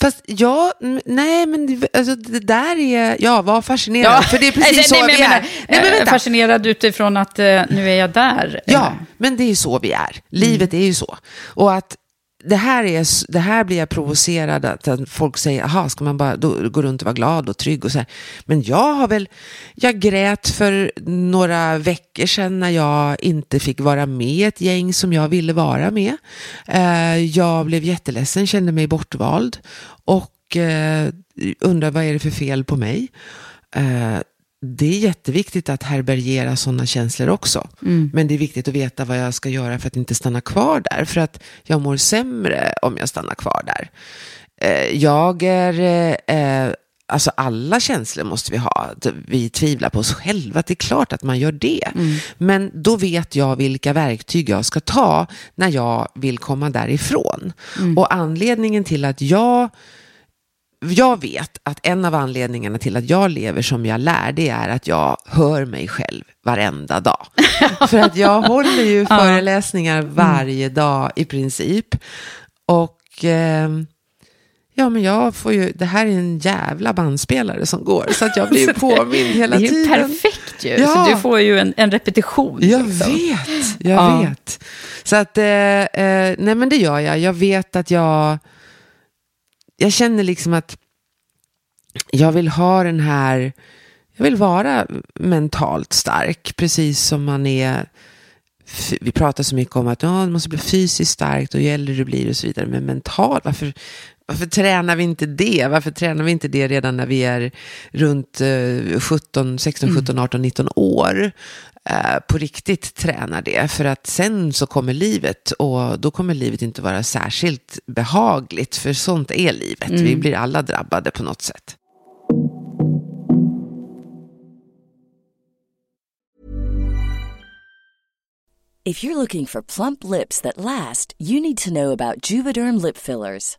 Fast ja, nej men alltså, det där är, ja var fascinerad. Ja. För det är precis nej, så nej, vi är. Nej,
men vänta. Fascinerad utifrån att uh, nu är jag där.
Ja, men det är så vi är. Livet mm. är ju så. Och att det här, är, det här blir jag provocerad att, att folk säger, aha, ska man bara då, gå runt och vara glad och trygg och så här. Men jag har väl, jag grät för några veckor sedan när jag inte fick vara med ett gäng som jag ville vara med. Eh, jag blev jätteledsen, kände mig bortvald och eh, undrar vad är det för fel på mig. Eh, det är jätteviktigt att härbärgera sådana känslor också. Mm. Men det är viktigt att veta vad jag ska göra för att inte stanna kvar där. För att jag mår sämre om jag stannar kvar där. Eh, jag är, eh, alltså alla känslor måste vi ha. Vi tvivlar på oss själva, det är klart att man gör det. Mm. Men då vet jag vilka verktyg jag ska ta när jag vill komma därifrån. Mm. Och anledningen till att jag jag vet att en av anledningarna till att jag lever som jag lär, det är att jag hör mig själv varenda dag. För att jag håller ju föreläsningar varje dag i princip. Och eh, ja, men jag får ju, det här är en jävla bandspelare som går, så att jag blir påmind hela tiden.
Det är ju perfekt ju, ja. så du får ju en, en repetition.
Jag liksom. vet, jag ja. vet. Så att, eh, eh, nej men det gör jag. Jag vet att jag jag känner liksom att jag vill ha den här, jag vill vara mentalt stark, precis som man är vi pratar så mycket om att oh, det måste bli fysiskt starkt och ju äldre du blir och så vidare. Men mentalt, varför, varför tränar vi inte det? Varför tränar vi inte det redan när vi är runt 17, 16, 17, 18, 19 år? Eh, på riktigt tränar det. För att sen så kommer livet och då kommer livet inte vara särskilt behagligt. För sånt är livet. Mm. Vi blir alla drabbade på något sätt.
If you're looking for plump lips that last, you need to know about juvederm lip fillers.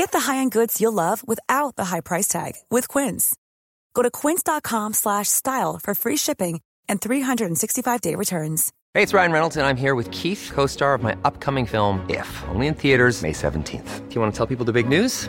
Get the high-end goods you'll love without the high price tag with Quince. Go to quince.com slash style for free shipping and 365-day returns.
Hey, it's Ryan Reynolds, and I'm here with Keith, co star of my upcoming film, If, only in theaters, May 17th. Do you want to tell people the big news?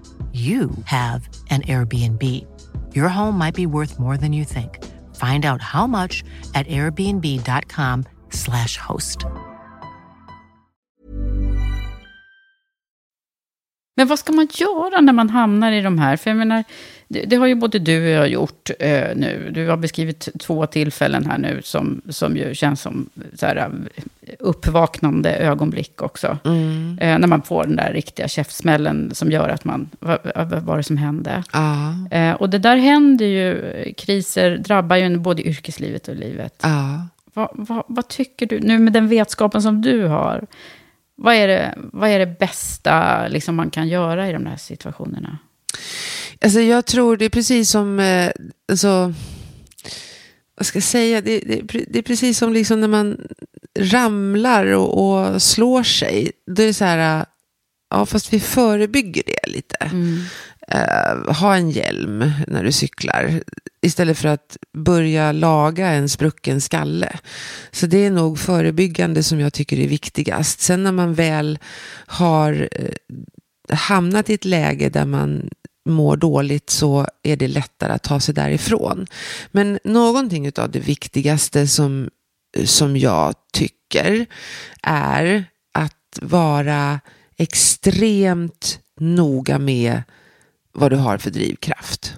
you have an Airbnb. Your home might be worth more than you think. Find out how much at airbnb.com/slash host.
Men vad ska man göra när man hamnar i de här? För jag menar, det, det har ju både du och jag gjort eh, nu. Du har beskrivit två tillfällen här nu som, som ju känns som så här, eh, uppvaknande ögonblick också.
Mm.
Eh, när man får den där riktiga käftsmällen som gör att man, vad, var det som hände?
Ja.
Eh, och det där händer ju, kriser drabbar ju en både yrkeslivet och livet.
Ja.
Vad, vad, vad tycker du, nu med den vetskapen som du har, vad är det, vad är det bästa liksom, man kan göra i de här situationerna?
Alltså jag tror det är precis som, eh, alltså, vad ska jag säga, det, det, det är precis som liksom när man ramlar och, och slår sig. Då är det så här, ja fast vi förebygger det lite. Eh, ha en hjälm när du cyklar. Istället för att börja laga en sprucken skalle. Så det är nog förebyggande som jag tycker är viktigast. Sen när man väl har eh, hamnat i ett läge där man mår dåligt så är det lättare att ta sig därifrån. Men någonting av det viktigaste som, som jag tycker är att vara extremt noga med vad du har för drivkraft.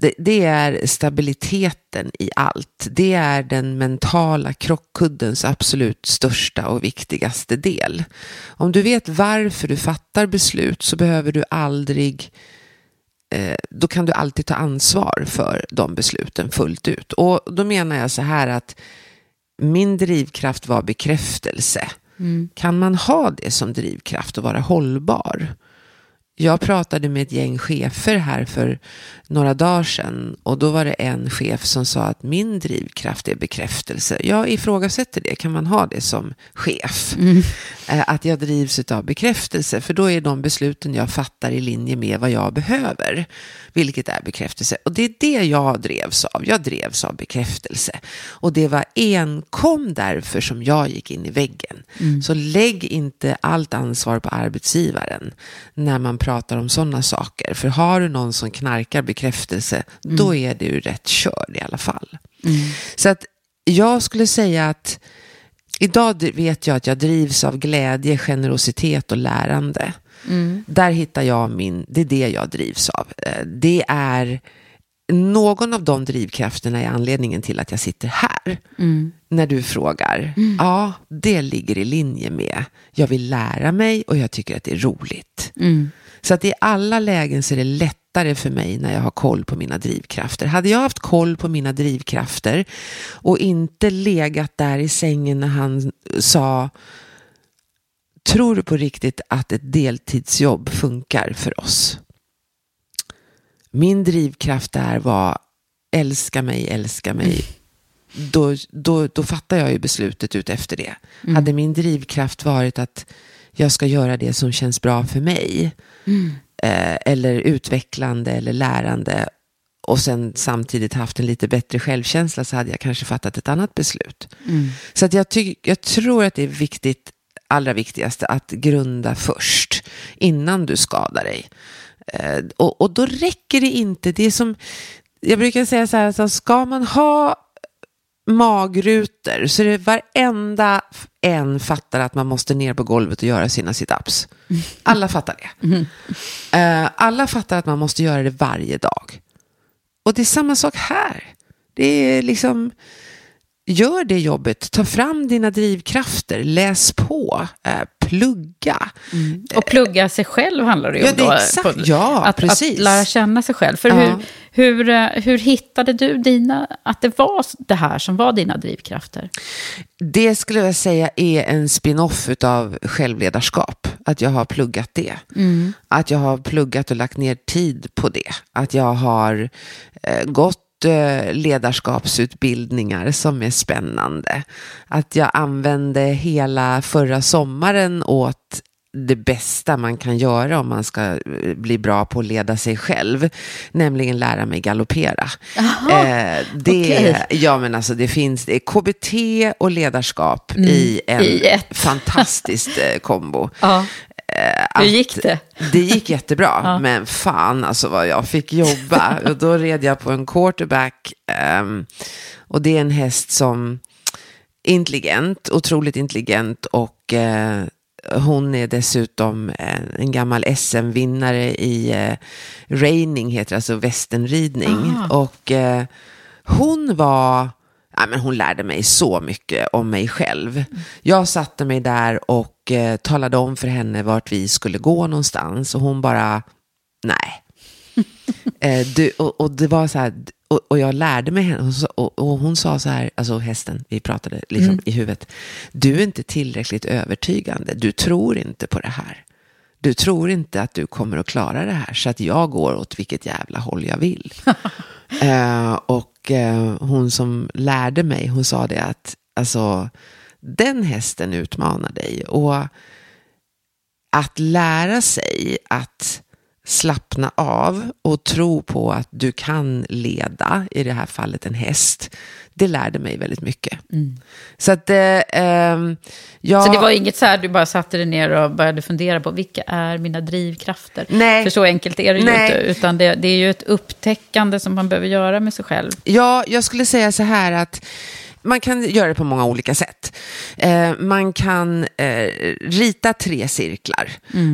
Det, det är stabiliteten i allt. Det är den mentala krockkuddens absolut största och viktigaste del. Om du vet varför du fattar beslut så behöver du aldrig eh, då kan du alltid ta ansvar för de besluten fullt ut. Och då menar jag så här att min drivkraft var bekräftelse. Kan man ha det som drivkraft och vara hållbar? Jag pratade med ett gäng chefer här för några dagar sedan och då var det en chef som sa att min drivkraft är bekräftelse. Jag ifrågasätter det, kan man ha det som chef? Eh, Att jag drivs av bekräftelse, för då är de besluten jag fattar i linje med vad jag behöver, vilket är bekräftelse. Och det är det jag drevs av, jag drevs av bekräftelse. Och det var enkom därför som jag gick in i väggen. Så lägg inte allt ansvar på arbetsgivaren när man pratar om sådana saker. För har du någon som knarkar bekräftelse, då är du rätt körd i alla fall. Så att jag skulle säga att idag vet jag att jag drivs av glädje, generositet och lärande. Där hittar jag min, det är det jag drivs av. Eh, Det är någon av de drivkrafterna är anledningen till att jag sitter här. När du frågar, ja, det ligger i linje med, jag vill lära mig och jag tycker att det är roligt. Så att i alla lägen så är det lättare för mig när jag har koll på mina drivkrafter. Hade jag haft koll på mina drivkrafter och inte legat där i sängen när han sa Tror du på riktigt att ett deltidsjobb funkar för oss? Min drivkraft där var älska mig, älska mig. Då, då, då fattar jag ju beslutet ut efter det. Hade min drivkraft varit att jag ska göra det som känns bra för mig. Eh, eller utvecklande eller lärande. Och sen samtidigt haft en lite bättre självkänsla så hade jag kanske fattat ett annat beslut. Så att jag, ty- jag tror att det är viktigt, allra viktigaste, att grunda först. Innan du skadar dig. Eh, och, och då räcker det inte, det är som, jag brukar säga så här, så ska man ha magrutor så är det varenda en fattar att man måste ner på golvet och göra sina sit-ups. Alla fattar det. Eh, alla fattar att man måste göra det varje dag. Och det är samma sak här. Det är liksom, gör det jobbet, ta fram dina drivkrafter, läs på, plugga.
Och plugga sig själv handlar det ju
Ja,
om
det
då.
exakt. Ja,
att,
precis.
Att lära känna sig själv. För
Ja.
hur, hur, eh, hur hittade du dina, att det var det här som var dina drivkrafter?
Det skulle jag säga är en spin-off av självledarskap. Att jag har pluggat det. Att jag har pluggat och lagt ner tid på det. Att jag har eh, gått ledarskapsutbildningar som är spännande. Att jag använde hela förra sommaren åt det bästa man kan göra om man ska eh, bli bra på att leda sig själv, nämligen lära mig galoppera. Eh, det,
okej.
ja, men alltså, det finns det KBT och ledarskap i en
Mm. i
fantastisk eh, kombo.
Ja.
Eh,
Hur gick det?
Det gick jättebra, men fan alltså vad jag fick jobba. och då red jag på en quarterback. ehm, och det är en häst som intelligent, otroligt intelligent och eh, hon är dessutom en, gammal SM-vinnare i eh, reining, heter alltså västernridning. Och eh, hon var, ja, men hon lärde mig så mycket om mig själv. Jag satte mig där och eh, talade om för henne vart vi skulle gå någonstans och hon bara, nej. Eh, du, och, och det var så här, och, och jag lärde mig henne, och, och, hon sa så här, alltså hästen, vi pratade liksom i huvudet, du är inte tillräckligt övertygande, du tror inte på det här. Du tror inte att du kommer att klara det här, så att jag går åt vilket jävla håll jag vill. eh, och eh, hon som lärde mig, hon sa det att, alltså, den hästen utmanar dig. Och att lära sig att slappna av och tro på att du kan leda, i det här fallet en häst, det lärde mig väldigt mycket. Så att, eh, ehm, jag...
Så det var inget så här, du bara satte dig ner och började fundera på vilka är mina drivkrafter?
Nej.
För så enkelt är det ju
Nej.
inte, utan det, det är ju ett upptäckande som man behöver göra med sig själv.
Ja, jag skulle säga så här att man kan göra det på många olika sätt. Eh, man kan eh, rita tre cirklar.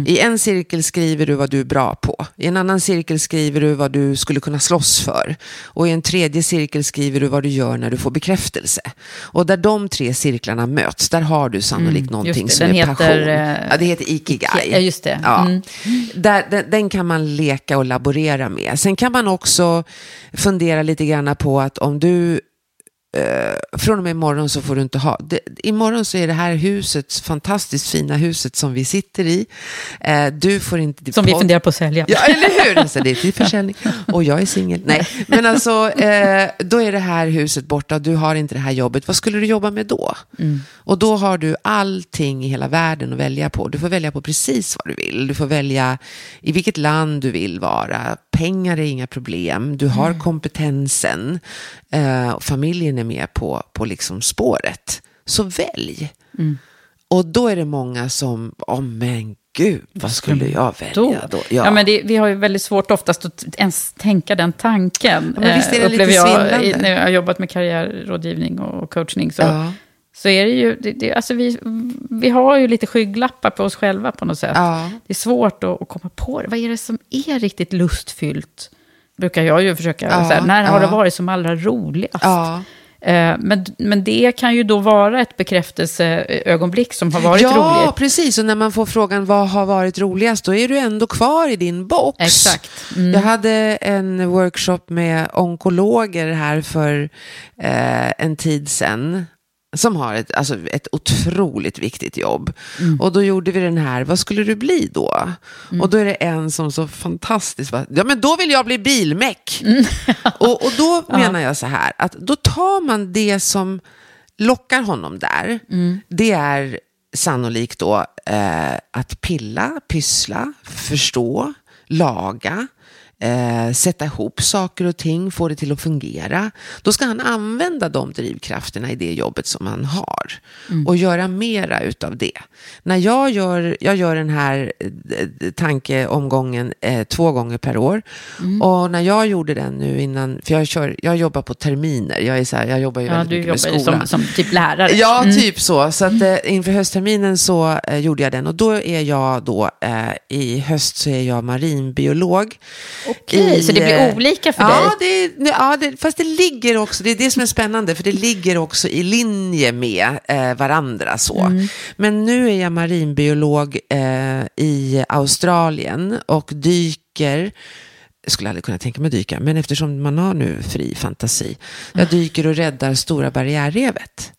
I en cirkel skriver du vad du är bra på. I en annan cirkel skriver du vad du skulle kunna slåss för. Och i en tredje cirkel skriver du vad du gör när du får bekräftelse. Och där de tre cirklarna möts, där har du sannolikt någonting
det.
som
Den
är
heter,
passion.
eh,
ja, det heter ikigai.
Ja, just det.
Ja.
Mm.
Där, den, den kan man leka och laborera med. Sen kan man också fundera lite grann på att om du eh, från och med imorgon så får du inte ha, det, imorgon så är det här huset, fantastiskt fina huset som vi sitter i. Eh, du får inte...
Som vi funderar på att sälja.
Ja, eller hur? Alltså, det är till försäljning. Och jag är singel. Nej, men alltså, eh, då är det här huset borta och du har inte det här jobbet. Vad skulle du jobba med då?
Mm.
Och då har du allting i hela världen att välja på. Du får välja på precis vad du vill. Du får välja i vilket land du vill vara. Pengar är inga problem. Du har kompetensen. Eh, och familjen är med på, på liksom spåret. Så välj.
Mm.
Och då är det många som, åh men gud, vad skulle jag välja då?
Ja. men det, vi har ju väldigt svårt oftast att ens tänka den tanken.
Ja, men visst är det
eh,
lite
jag
svindlande?
när jag har jobbat med karriärrådgivning och coachning. Så,
Ja.
så är det ju, det, det, alltså vi, vi har ju lite skygglappar på oss själva på något sätt.
Ja.
Det är svårt att, att komma på det. Vad är det som är riktigt lustfyllt? Brukar jag ju försöka,
Ja,
här, när har
ja.
det varit som allra roligast?
Ja.
Eh, Men, men det kan ju då vara ett bekräftelseögonblick som har varit
ja,
roligt.
precis. Och när man får frågan vad har varit roligast, då är du ändå kvar i din box.
Exakt. Mm.
Jag hade en workshop med onkologer här för eh, en tid sedan. Som har ett, alltså ett otroligt viktigt jobb.
Mm.
Och då gjorde vi den här, vad skulle du bli då?
Mm.
Och då är det en som så fantastiskt ja men då vill jag bli bilmek.
Mm.
och, och då menar jag så här, att då tar man det som lockar honom där.
Mm.
Det är sannolikt då eh, att pilla, pyssla, förstå, laga, eh, sätta ihop saker och ting, få det till att fungera. Då ska han använda de drivkrafterna i det jobbet som han har och göra mera utav det. När jag gör, jag gör den här eh, tankeomgången eh, två gånger per år och när jag gjorde den nu innan, för jag, kör, jag jobbar på terminer, jag, är så här, jag jobbar ju
Ja,
väldigt
du
mycket med skola.
som, som typ lärare.
Ja,
Mm.
typ så. Så att, eh, inför höstterminen så eh, gjorde jag den. Och då är jag då, eh, i höst så är jag marinbiolog.
Okej, så det blir
eh,
olika för
ja,
dig?
Det, ja, det, fast det ligger också, det är det som är spännande, för det ligger också i linje med eh, varandra. så.
Mm.
Men nu är jag marinbiolog eh, i Australien och dyker jag skulle aldrig kunna tänka mig att dyka, men eftersom man har nu fri fantasi. Jag dyker och räddar Stora barriärrevet.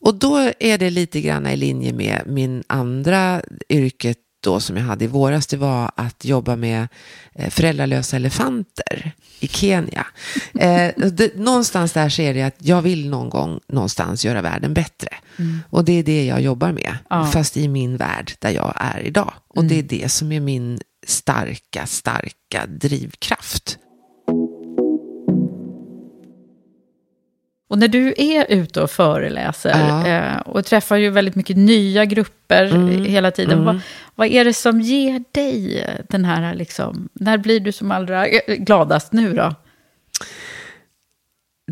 Och då är det lite grann i linje med min andra yrket då som jag hade i våras. Det var att jobba med eh, föräldralösa elefanter i Kenya. Eh, det, någonstans där ser det att jag vill någon gång någonstans göra världen bättre. Och det är det jag jobbar med,
Ja.
fast i min värld där jag är idag. Och det är det som är min starka, starka drivkraft.
Och när du är ute och föreläser
Ja.
eh, och träffar ju väldigt mycket nya grupper
Mm.
hela tiden. Vad, vad är det som ger dig den här, liksom, när blir du som allra gladast nu då?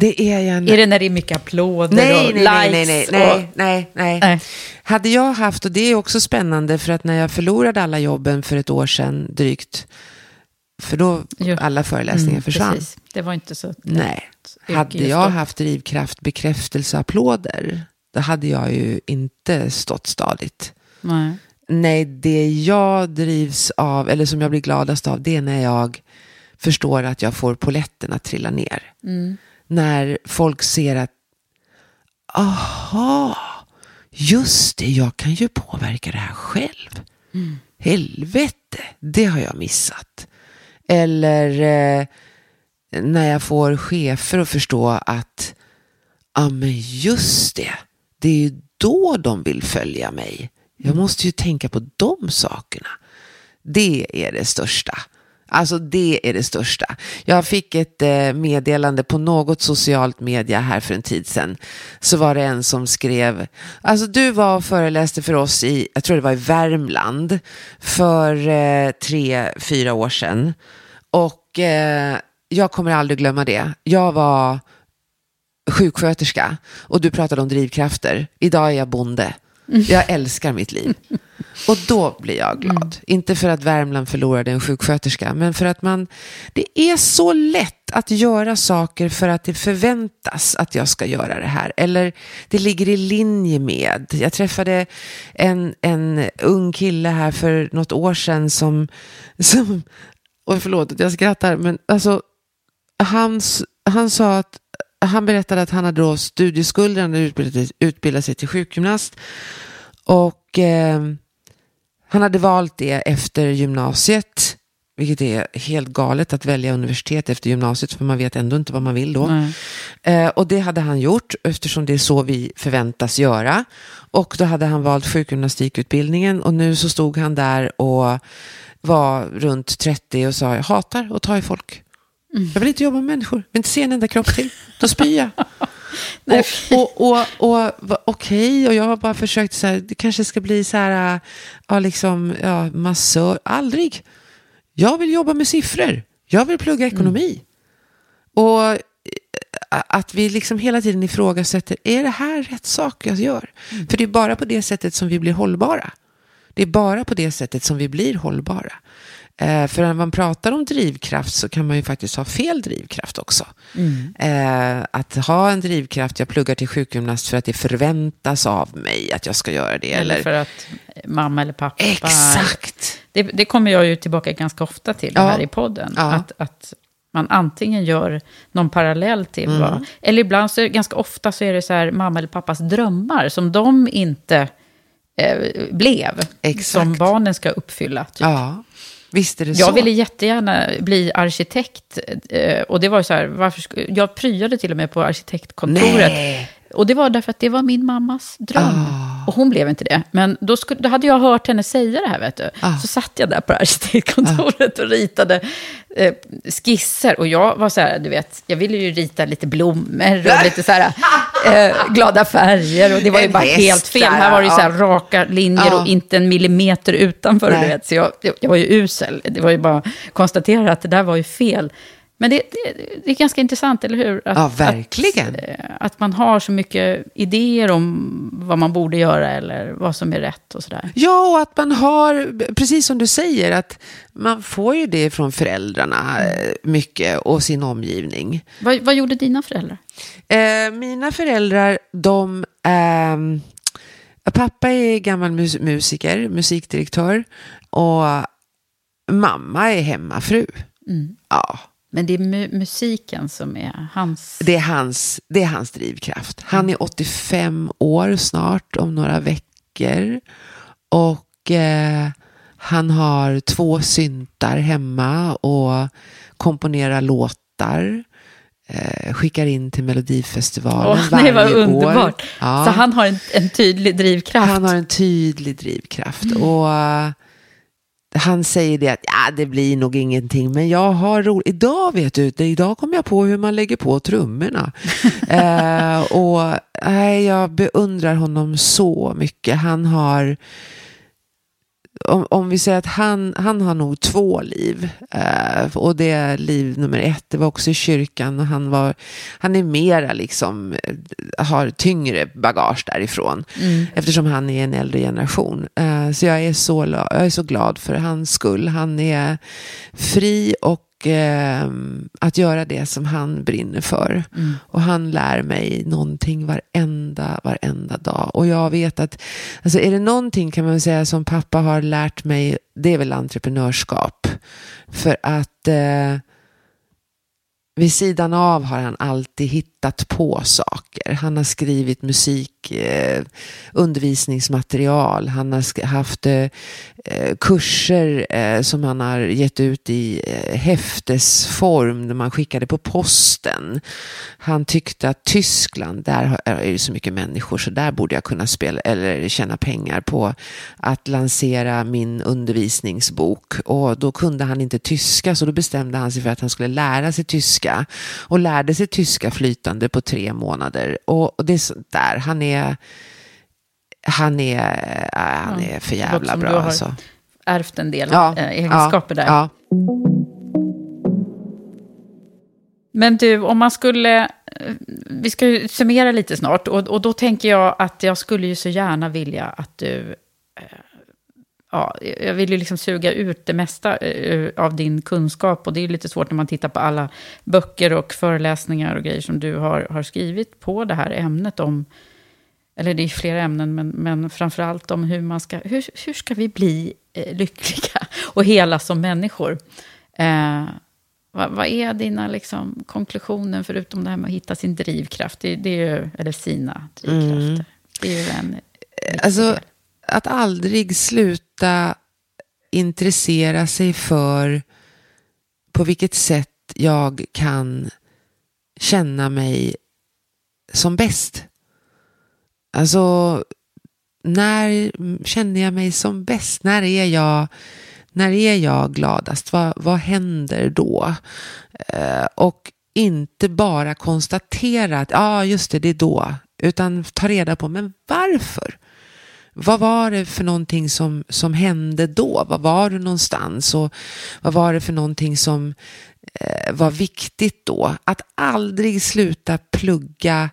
Det är jag
Är det när det är mycket applåder
nej,
och
nej, nej, nej,
likes?
nej,
och,
nej, nej, nej.
Nej.
Hade jag haft, och det är också spännande för att när jag förlorade alla jobben för ett år sedan drygt, för då
Jo.
alla föreläsningar
Mm,
försvann.
precis. Det var inte så
Nej, hade jag haft drivkraft, bekräftelse, applåder, då hade jag ju inte stått stadigt.
Nej.
Nej, det jag drivs av, eller som jag blir gladast av, det är när jag förstår att jag får poletten att trilla ner.
Mm.
När folk ser att, aha, just det, jag kan ju påverka det här själv. Helvete, det har jag missat. Eller eh, när jag får chefer att förstå att, ja men just det, det är ju då de vill följa mig. Jag måste ju tänka på de sakerna. Det är det största. Alltså det är det största. Jag fick ett eh, meddelande på något socialt media här för en tid sedan. Så var det en som skrev, alltså du var och föreläste för oss i, jag tror det var i Värmland, för eh, tre, fyra år sedan. Och eh, jag kommer aldrig glömma det. Jag var sjuksköterska och du pratade om drivkrafter. Idag är jag bonde. Jag älskar mitt liv. Och då blir jag glad. Inte för att Värmland förlorade en sjuksköterska, men för att man... Det är så lätt att göra saker för att det förväntas att jag ska göra det här. Eller det ligger i linje med. Jag träffade en, en ung kille här för något år sedan som... som och förlåt att jag skrattar, men alltså... Han, han sa att han berättade att han hade då studieskulder, han hade utbildat, utbildat sig till sjukgymnast. Och eh, han hade valt det efter gymnasiet. Vilket är helt galet att välja universitet efter gymnasiet för man vet ändå inte vad man vill då. Eh, och det hade han gjort eftersom det är så vi förväntas göra. Och då hade han valt sjukgymnastikutbildningen och nu så stod han där och var runt 30 och sa jag hatar att ta i folk.
Mm.
Jag vill inte jobba med människor, jag vill inte se en enda kropp till. Då spyr jag. och, och, och, och okej, okay, och jag har bara försökt så här, det kanske ska bli så här, ja liksom, ja, massör, aldrig. Jag vill jobba med siffror. Jag vill plugga ekonomi. Mm. Och eh, att vi liksom hela tiden ifrågasätter, är det här rätt sak jag gör? Mm. För det är bara på det sättet som vi blir hållbara. Det är bara på det sättet som vi blir hållbara. Eh, för när man pratar om drivkraft så kan man ju faktiskt ha fel drivkraft också. Mm. Eh, att ha en drivkraft, jag pluggar till sjukgymnast för att det förväntas av mig att jag ska göra det.
Eller, eller för att mamma eller pappa...
Exakt!
Det, det kommer jag ju tillbaka ganska ofta till ja. här i podden. Ja. Att, att man antingen gör någon parallell till mm. vad... Eller ibland, så, ganska ofta så är det så här mamma eller pappas drömmar som de inte eh, blev. Exakt. Som barnen ska uppfylla. Typ.
Ja. Visst är det
jag
så.
ville jättegärna bli arkitekt. Eh, och det var så här, varför, jag pryade till och med på arkitektkontoret. Nej. Och det var därför att det var min mammas dröm. Oh. Och hon blev inte det. Men då, skulle, då hade jag hört henne säga det här, vet du. Oh. Så satt jag där på arkitektkontoret oh. och ritade eh, skisser. Och jag var så här, du vet, jag ville ju rita lite blommor och lite så här eh, glada färger. Och det var ju en bara häst, helt fel. Här var det ju så här raka linjer och inte en millimeter utanför. Du vet. Så jag, jag var ju usel. Det var ju bara att konstatera att det där var ju fel. Men det, det, det, är ganska intressant, eller hur?
Att, ja, verkligen.
Att, eh, att, man har så mycket idéer om vad man borde göra eller vad som är rätt och sådär.
Ja, och att man har, precis som du säger, att man får ju det från föräldrarna eh, mycket och sin omgivning.
Vad, vad gjorde dina föräldrar?
Eh, mina föräldrar, de... Eh, pappa är gammal mus musiker, musikdirektör. Och mamma är hemmafru. Mm. Ja.
Men det är mu musiken som är hans...
Det är hans, det är hans drivkraft. Han är 85 år snart, om några veckor. Och eh, han har två syntar hemma och komponerar låtar. Eh, skickar in till Melodifestivalen oh, varje.
Det var underbart. Ja. Så han har en, en, tydlig drivkraft.
Han har en tydlig drivkraft. Mm. Och han säger det att ja, det blir nog ingenting, men jag har roligt. Idag vet du, idag kom jag på hur man lägger på trummorna. eh, och nej, jag beundrar honom så mycket. Han har om, om vi säger att han, han har nog två liv. Eh, och det liv nummer ett, det var också i kyrkan. Och han, var, han är mera liksom, eh, har tyngre bagage därifrån. Mm. Eftersom han är en äldre generation. Eh, så jag är så, jag är så glad för hans skull. Han är fri och eh, att göra det som han brinner för. Mm. Och han lär mig någonting varenda, varenda dag. Och jag vet att, alltså är det någonting kan man säga som pappa har lärt mig, det är väl entreprenörskap. För att eh, vid sidan av har han alltid hittat på saker. Han har skrivit musik, eh, undervisningsmaterial. Han har haft eh, eh, kurser eh, som han har gett ut i eh, häftesform när man skickade på posten. Han tyckte att Tyskland, där är det så mycket människor så där borde jag kunna spela eller tjäna pengar på att lansera min undervisningsbok. Och då kunde han inte tyska så då bestämde han sig för att han skulle lära sig tyska och lärde sig tyska flytande på tre månader. Och, och det är sånt där, han är han är, äh, han är för jävla bra. Du har alltså.
ärvt en del ja, äh, egenskaper ja, där. Ja. Men du, om man skulle... Eh, vi ska ju summera lite snart. Och, och då tänker jag att jag skulle ju så gärna vilja att du... Eh, ja, jag vill ju liksom suga ut det mesta av din kunskap. Och det är lite svårt när man tittar på alla böcker och föreläsningar och grejer som du har, har skrivit på det här ämnet om eller det är flera ämnen, men, men framförallt om hur man ska, hur, hur ska vi bli eh, lyckliga och hela som människor? Eh, vad, vad är dina liksom, konklusioner förutom det här med att hitta sin drivkraft? Det, det är ju, eller sina drivkrafter. Mm. Det är ju en
Alltså, del att aldrig sluta intressera sig för på vilket sätt jag kan känna mig som bäst. Alltså, när känner jag mig som bäst? När är jag, när är jag gladast? Vad, vad händer då? Eh, och inte bara konstatera att ja, ah, just det, det är då. Utan ta reda på, men varför? Vad var det för någonting som, som hände då? Vad var du någonstans? Och vad var det för någonting som eh, var viktigt då? Att aldrig sluta plugga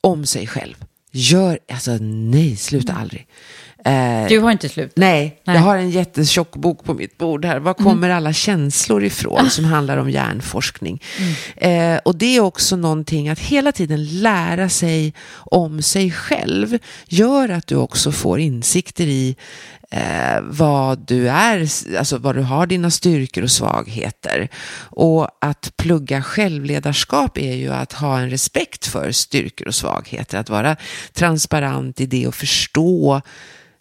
om sig själv. Gör, alltså nej, sluta mm. aldrig.
Eh, du har inte slutat?
Nej, nej, jag har en jättetjock bok på mitt bord här. Var mm. kommer mm. alla känslor ifrån som handlar om hjärnforskning? Mm. Eh, och det är också någonting att hela tiden lära sig om sig själv gör att du också får insikter i eh, vad du är, alltså vad du har dina styrkor och svagheter. Och att plugga självledarskap är ju att ha en respekt för styrkor och svagheter, att vara transparent i det och förstå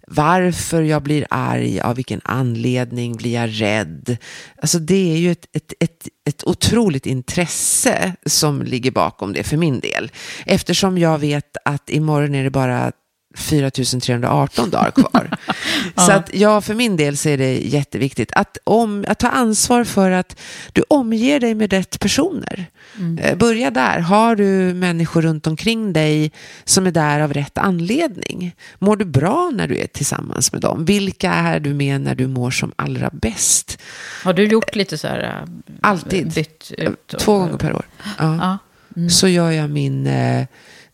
varför jag blir arg, av vilken anledning blir jag rädd. Alltså det är ju ett, ett, ett, ett otroligt intresse som ligger bakom det för min del. Eftersom jag vet att imorgon är det bara 4318 dagar kvar. ja. Så att ja, för min del så är det jätteviktigt att, om, att ta ansvar för att du omger dig med rätt personer. Mm. Eh, börja där. Har du människor runt omkring dig som är där av rätt anledning? Mår du bra när du är tillsammans med dem? Vilka är du med när du mår som allra bäst?
Har du gjort lite så här? Eh,
Alltid.
Bytt ut och...
Två gånger per år. Ja. ja. Mm. Så gör jag min eh,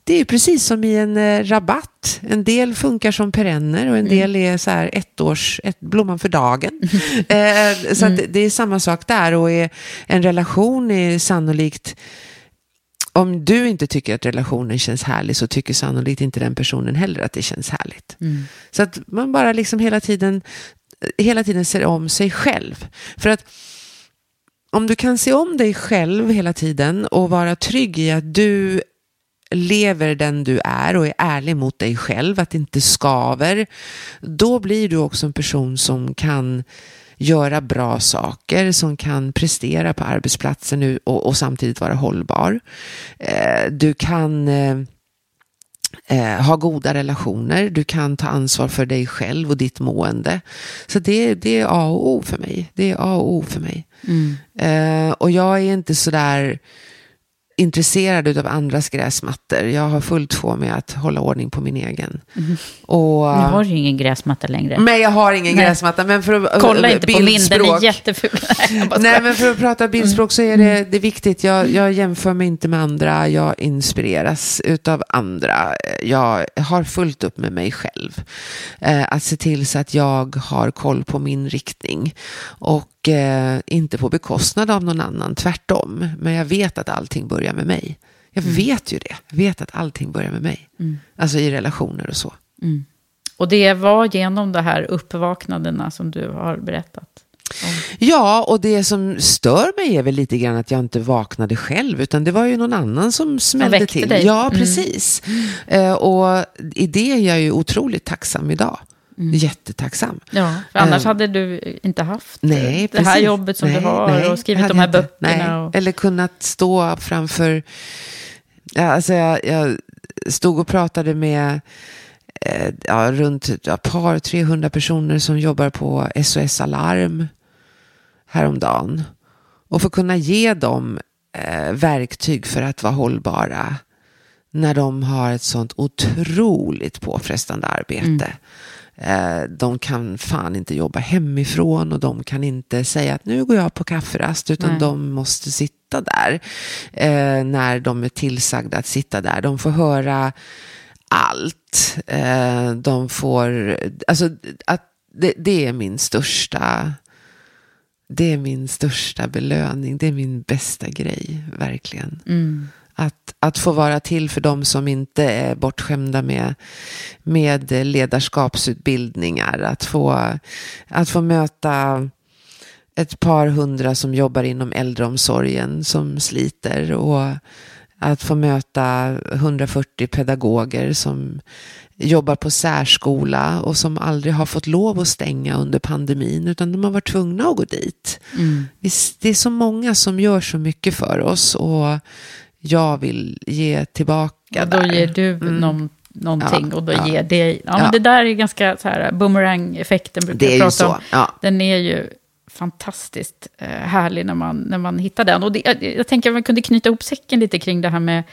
det är precis som i en eh, rabatt. En del funkar som perenner och en mm. del är så här ett års, ett, blomman för dagen. eh, så mm. det är samma sak där och är, en relation är sannolikt om du inte tycker att relationen känns härlig så tycker sannolikt inte den personen heller att det känns härligt. Mm. Så att man bara liksom hela tiden, hela tiden ser om sig själv. För att om du kan se om dig själv hela tiden och vara trygg i att du lever den du är och är ärlig mot dig själv, att det inte skaver, då blir du också en person som kan göra bra saker, som kan prestera på arbetsplatsen nu och, och samtidigt vara hållbar. Eh, du kan eh, eh, ha goda relationer, du kan ta ansvar för dig själv och ditt mående. Så det, det är A och O för mig. Det är A och O för mig. Mm. Eh, och jag är inte sådär intresserad av andras gräsmattor. Jag har fullt få med att hålla ordning på min egen.
Mm. Och, nu har ju ingen gräsmatta längre.
Nej, jag har ingen Nej. gräsmatta. Men för att,
Kolla inte på min, den är jätteful.
Nej, men för att prata bildspråk så är det, mm. det är viktigt. Jag, jag jämför mig inte med andra. Jag inspireras av andra. Jag har fullt upp med mig själv. Eh, att se till så att jag har koll på min riktning. Och och eh, inte på bekostnad av någon annan, tvärtom. Men jag vet att allting börjar med mig. Jag mm. vet ju det. Jag vet att allting börjar med mig. Mm. Alltså i relationer och så.
Mm. Och det var genom de här uppvaknandena som du har berättat? Om.
Ja, och det som stör mig är väl lite grann att jag inte vaknade själv, utan det var ju någon annan som smällde till. Dig. Ja, mm. precis. Uh, och i det är jag ju otroligt tacksam idag. Mm. Jättetacksam.
Ja, för annars uh, hade du inte haft nej, det här jobbet som nej, du har nej, och skrivit de här inte, böckerna. Och...
Eller kunnat stå framför... Alltså jag, jag stod och pratade med eh, ja, runt ett par, 300 personer som jobbar på SOS Alarm häromdagen. Och få kunna ge dem eh, verktyg för att vara hållbara när de har ett sånt otroligt påfrestande arbete. Mm. Eh, de kan fan inte jobba hemifrån och de kan inte säga att nu går jag på kafferast utan Nej. de måste sitta där eh, när de är tillsagda att sitta där. De får höra allt. Eh, de får, alltså att det, det, är min största det är min största belöning. Det är min bästa grej, verkligen. Mm. Att, att få vara till för de som inte är bortskämda med, med ledarskapsutbildningar. Att få, att få möta ett par hundra som jobbar inom äldreomsorgen som sliter och att få möta 140 pedagoger som jobbar på särskola och som aldrig har fått lov att stänga under pandemin utan de har varit tvungna att gå dit. Mm. Det är så många som gör så mycket för oss och jag vill ge tillbaka.
Och då
där.
ger du mm. någon, någonting ja, och då ja. ger det. Ja, ja. Men det där är ganska så här, boomerang-effekten brukar
det
jag prata om. Ja. Den är ju fantastiskt eh, härlig när man, när man hittar den. Och det, jag, jag tänker att man kunde knyta ihop säcken lite kring det här med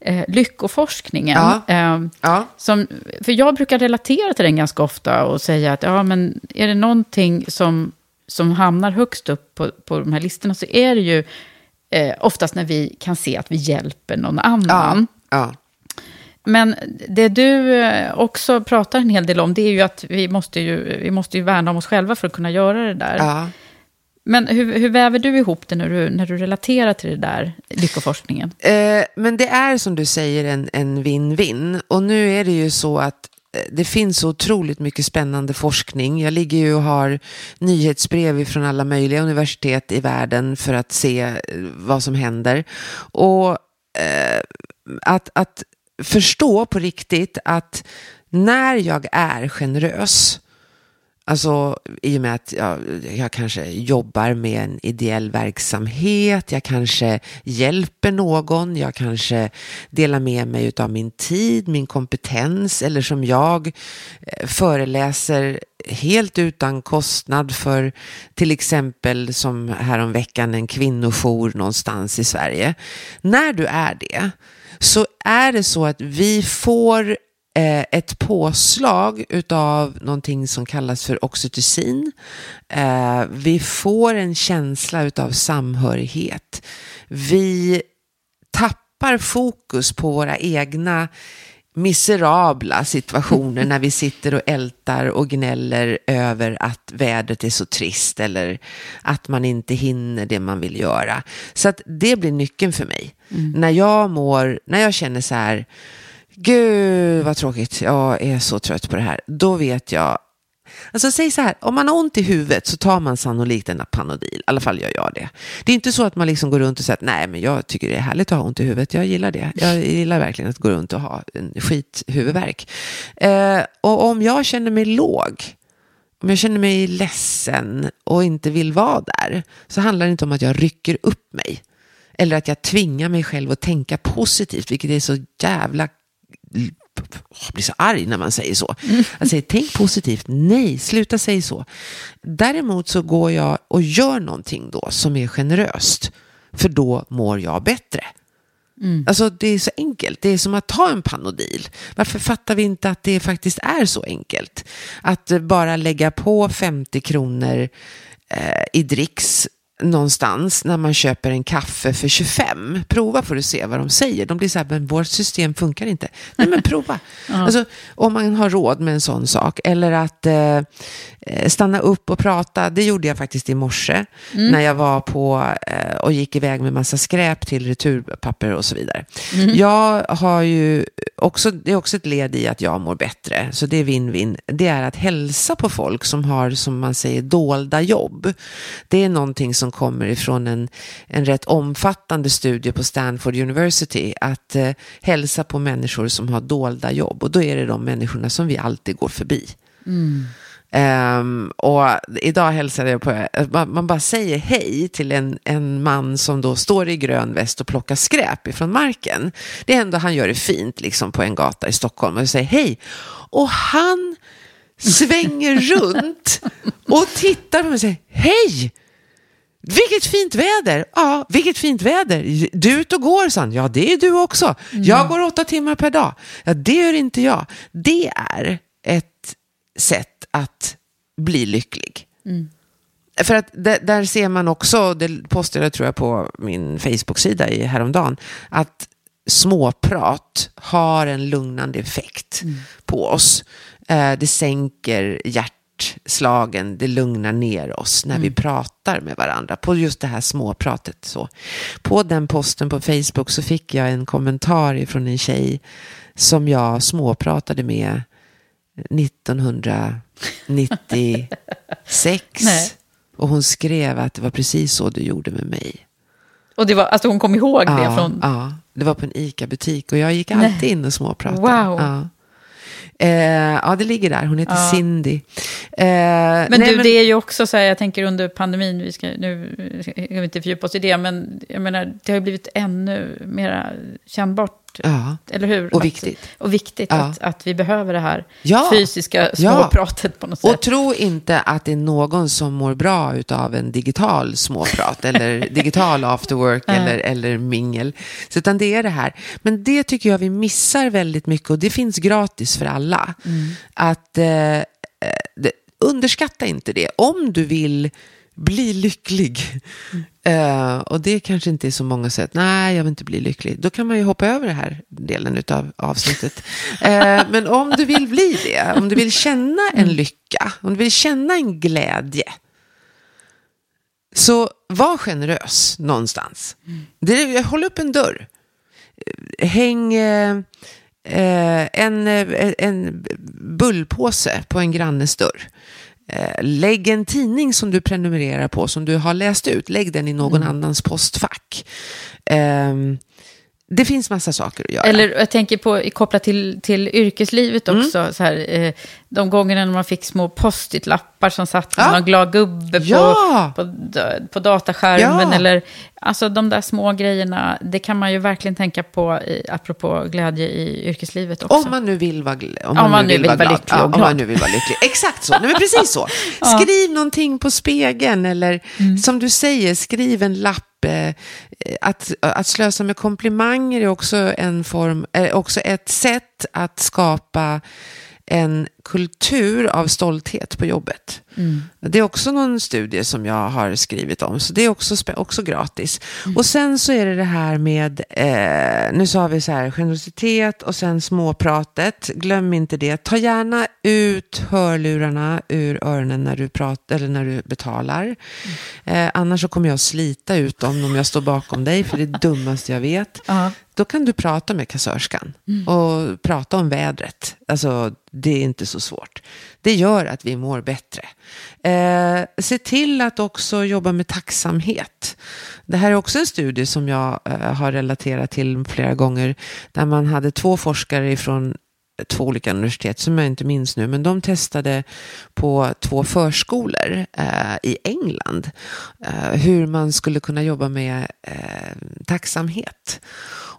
eh, lyckoforskningen. Ja. Eh, ja. Som, för jag brukar relatera till den ganska ofta och säga att ja, men är det någonting som, som hamnar högst upp på, på de här listorna så är det ju eh, oftast när vi kan se att vi hjälper någon annan. Ja. ja. Men det du eh, också pratar en hel del om, det är ju att vi måste ju, vi måste ju värna om oss själva för att kunna göra det där. Ja. Men hur, hur väver du ihop det när du, när du relaterar till det där, lyckoforskningen?
Eh, men det är som du säger en, en win-win. Och nu är det ju så att det finns så otroligt mycket spännande forskning. Jag ligger ju och har nyhetsbrev från alla möjliga universitet i världen för att se eh, vad som händer. Och eh, att, att förstå på riktigt att när jag är generös Alltså i och med att jag, jag, kanske jobbar med en ideell verksamhet, jag kanske hjälper någon, jag kanske delar med mig av min tid, min kompetens eller som jag eh, föreläser helt utan kostnad för till exempel som häromveckan en kvinnojour någonstans i Sverige. När du är det så är det så att vi får ett påslag utav någonting som kallas för oxytocin. Eh, vi får en känsla utav samhörighet. Vi tappar fokus på våra egna miserabla situationer när vi sitter och ältar och gnäller över att vädret är så trist eller att man inte hinner det man vill göra. Så att det blir nyckeln för mig. Mm. När jag mår, när jag känner så här, Gud vad tråkigt, jag är så trött på det här. Då vet jag, alltså säg så här, om man har ont i huvudet så tar man sannolikt en Panodil. I alla fall gör jag det. Det är inte så att man liksom går runt och säger att nej men jag tycker det är härligt att ha ont i huvudet. Jag gillar det. Jag gillar verkligen att gå runt och ha en skithuvudvärk. Eh, och om jag känner mig låg, om jag känner mig ledsen och inte vill vara där, så handlar det inte om att jag rycker upp mig. Eller att jag tvingar mig själv att tänka positivt, vilket är så jävla blir så arg när man säger så. Jag säger tänk positivt, nej, sluta säga så. Däremot så går jag och gör någonting då som är generöst, för då mår jag bättre. Mm. Alltså det är så enkelt, det är som att ta en Panodil. Varför fattar vi inte att det faktiskt är så enkelt? Att bara lägga på 50 kronor eh, i dricks någonstans när man köper en kaffe för 25. Prova får du se vad de säger. De blir så här, men vårt system funkar inte. Nej men prova. alltså, om man har råd med en sån sak. Eller att eh, eh, stanna upp och prata. Det gjorde jag faktiskt i morse. Mm. När jag var på eh, och gick iväg med massa skräp till returpapper och så vidare. Mm. Jag har ju också, det är också ett led i att jag mår bättre. Så det är win-win. Det är att hälsa på folk som har, som man säger, dolda jobb. Det är någonting som kommer ifrån en, en rätt omfattande studie på Stanford University. Att eh, hälsa på människor som har dolda jobb. Och då är det de människorna som vi alltid går förbi. Mm. Um, och idag hälsade jag på, man, man, bara säger hej till en, en man som då står i grön väst och plockar skräp ifrån marken. Det ändå han gör det fint liksom på en gata i Stockholm och säger hej. Och han svänger runt och tittar på mig och säger hej. Vilket fint väder! Ja, vilket fint väder. Du är ute och går, sa han. Ja, det är du också. Mm. Jag går åtta timmar per dag. Ja, det gör inte jag. Det är ett sätt att bli lycklig. Mm. För att där ser man också, det postade jag tror jag på min Facebook-sida i häromdagen, att småprat har en lugnande effekt mm. på oss. Eh, det sänker hjärtslagen, det lugnar ner oss när mm. vi pratar med varandra på just det här småpratet. Så. På den posten på Facebook så fick jag en kommentar från en tjej som jag småpratade med 1996. Och hon skrev att det var precis så du gjorde med mig.
Och det var, alltså hon kom ihåg
ja,
det från...
Ja, det var på en ICA-butik och jag gick alltid
Nej.
in och småpratade.
Wow.
Ja. Eh, ja, det ligger där. Hon heter
Ja.
Cindy. Eh,
Men
nej,
du, det är ju också så här, jag tänker under pandemin, vi ska, nu ska vi inte fördjupa oss i det, men jag menar, det har ju blivit ännu mer kännbart,
Ja.
eller hur?
Och
Att-
viktigt.
Och viktigt
Ja.
att, att vi behöver det här
Ja.
fysiska småpratet på något sätt.
Och tro inte att det är någon som mår bra av en digital småprat eller digital after work eller, eller mingel. Så utan det är det här. Men det tycker jag vi missar väldigt mycket och det finns gratis för alla. Att eh, eh, det, underskatta inte det. Om du vill bli lycklig. Eh, och det kanske inte är så många sätt. Nej, jag vill inte bli lycklig. Då kan man ju hoppa över den här delen av avsnittet. Eh, men om du vill bli det, om du vill känna en lycka, om du vill känna en glädje. Så var generös någonstans. Det, håll upp en dörr. Häng eh, eh, en, en bullpåse på en grannes dörr. Eh, Lägg en tidning som du prenumererar på, som du har läst ut. Lägg den i någon annans postfack. Ehm, det finns massa saker att göra.
Eller jag tänker på, kopplat till, till yrkeslivet också, så här, eh, de gångerna när man fick små post-it-lappar som satt
Ja.
någon glad gubbe på,
Ja.
på, d- på dataskärmen.
Ja.
Eller, alltså de där små grejerna, det kan man ju verkligen tänka på, i, apropå glädje i yrkeslivet också.
Om man nu vill vara, om
Om man nu vill vara
glad.
lycklig och
Ja, om man nu vill vara lycklig. Exakt så. Nej, men precis så. Skriv någonting på spegeln eller
Mm.
som du säger, skriv en lapp. eh, Att, att slösa med komplimanger är också, en form, är också ett sätt att skapa en kultur av stolthet på jobbet.
Mm.
Det är också någon studie som jag har skrivit om, så det är också, också gratis. Och sen så är det det här med, eh, nu sa vi så här, generositet och sen småpratet. Glöm inte det. Ta gärna ut hörlurarna ur öronen när du, pratar, eller när du betalar. Eh, annars så kommer jag slita ut dem om jag står bakom dig, för det är det dummaste jag vet.
Ja.
Då kan du prata med kassörskan och prata om vädret. Alltså, det är inte så svårt. Det gör att vi mår bättre. Eh, se till att också jobba med tacksamhet. Det här är också en studie som jag eh, har relaterat till flera gånger. Där man hade två forskare ifrån två olika universitet som jag inte minns nu, men de testade på två förskolor eh, i England eh, hur man skulle kunna jobba med eh, tacksamhet.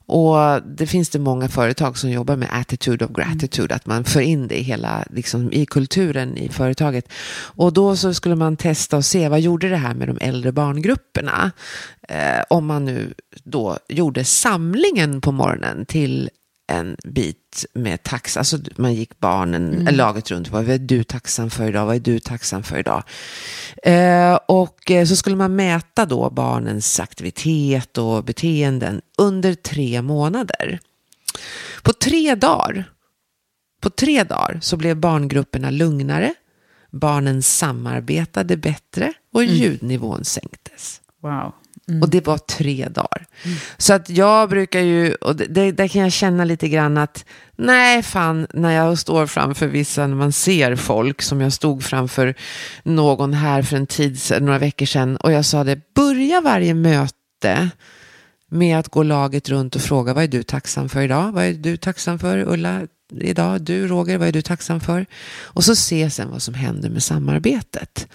Och det finns det många företag som jobbar med attitude of gratitude, att man för in det i hela, liksom, i kulturen i företaget. Och då så skulle man testa och se vad gjorde det här med de äldre barngrupperna. Eh, om man nu då gjorde samlingen på morgonen till en bit med tax, alltså man gick barnen, laget runt, vad är du tacksam för idag, vad är du tacksam för idag? Eh, och eh, så skulle man mäta då barnens aktivitet och beteenden under tre månader. På tre dagar, på tre dagar så blev barngrupperna lugnare, barnen samarbetade bättre och ljudnivån sänktes.
Wow.
Och det var tre dagar. Så att jag brukar ju, och det, där kan jag känna lite grann att, nej fan, när jag står framför vissa, när man ser folk, som jag stod framför någon här för en tid sedan, några veckor sedan, och jag sa det, börja varje möte med att gå laget runt och fråga, vad är du tacksam för idag? Vad är du tacksam för, Ulla? Idag, du Roger, vad är du tacksam för? Och så se sen vad som händer med samarbetet.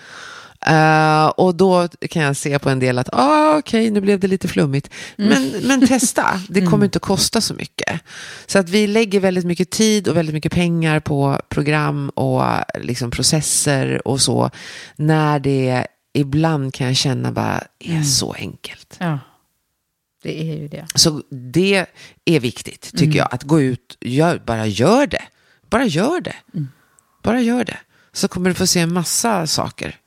Eh, och då kan jag se på en del att, ah, okej, nu blev det lite flummigt. Men, men testa, det kommer inte att kosta så mycket. Så att vi lägger väldigt mycket tid och väldigt mycket pengar på program och liksom processer och så. När det ibland kan jag känna bara är så enkelt.
Ja, det är ju det.
Så det är viktigt, tycker jag, att gå ut, gör, bara gör det. Bara gör det. Bara gör det. Så kommer du få se en massa saker.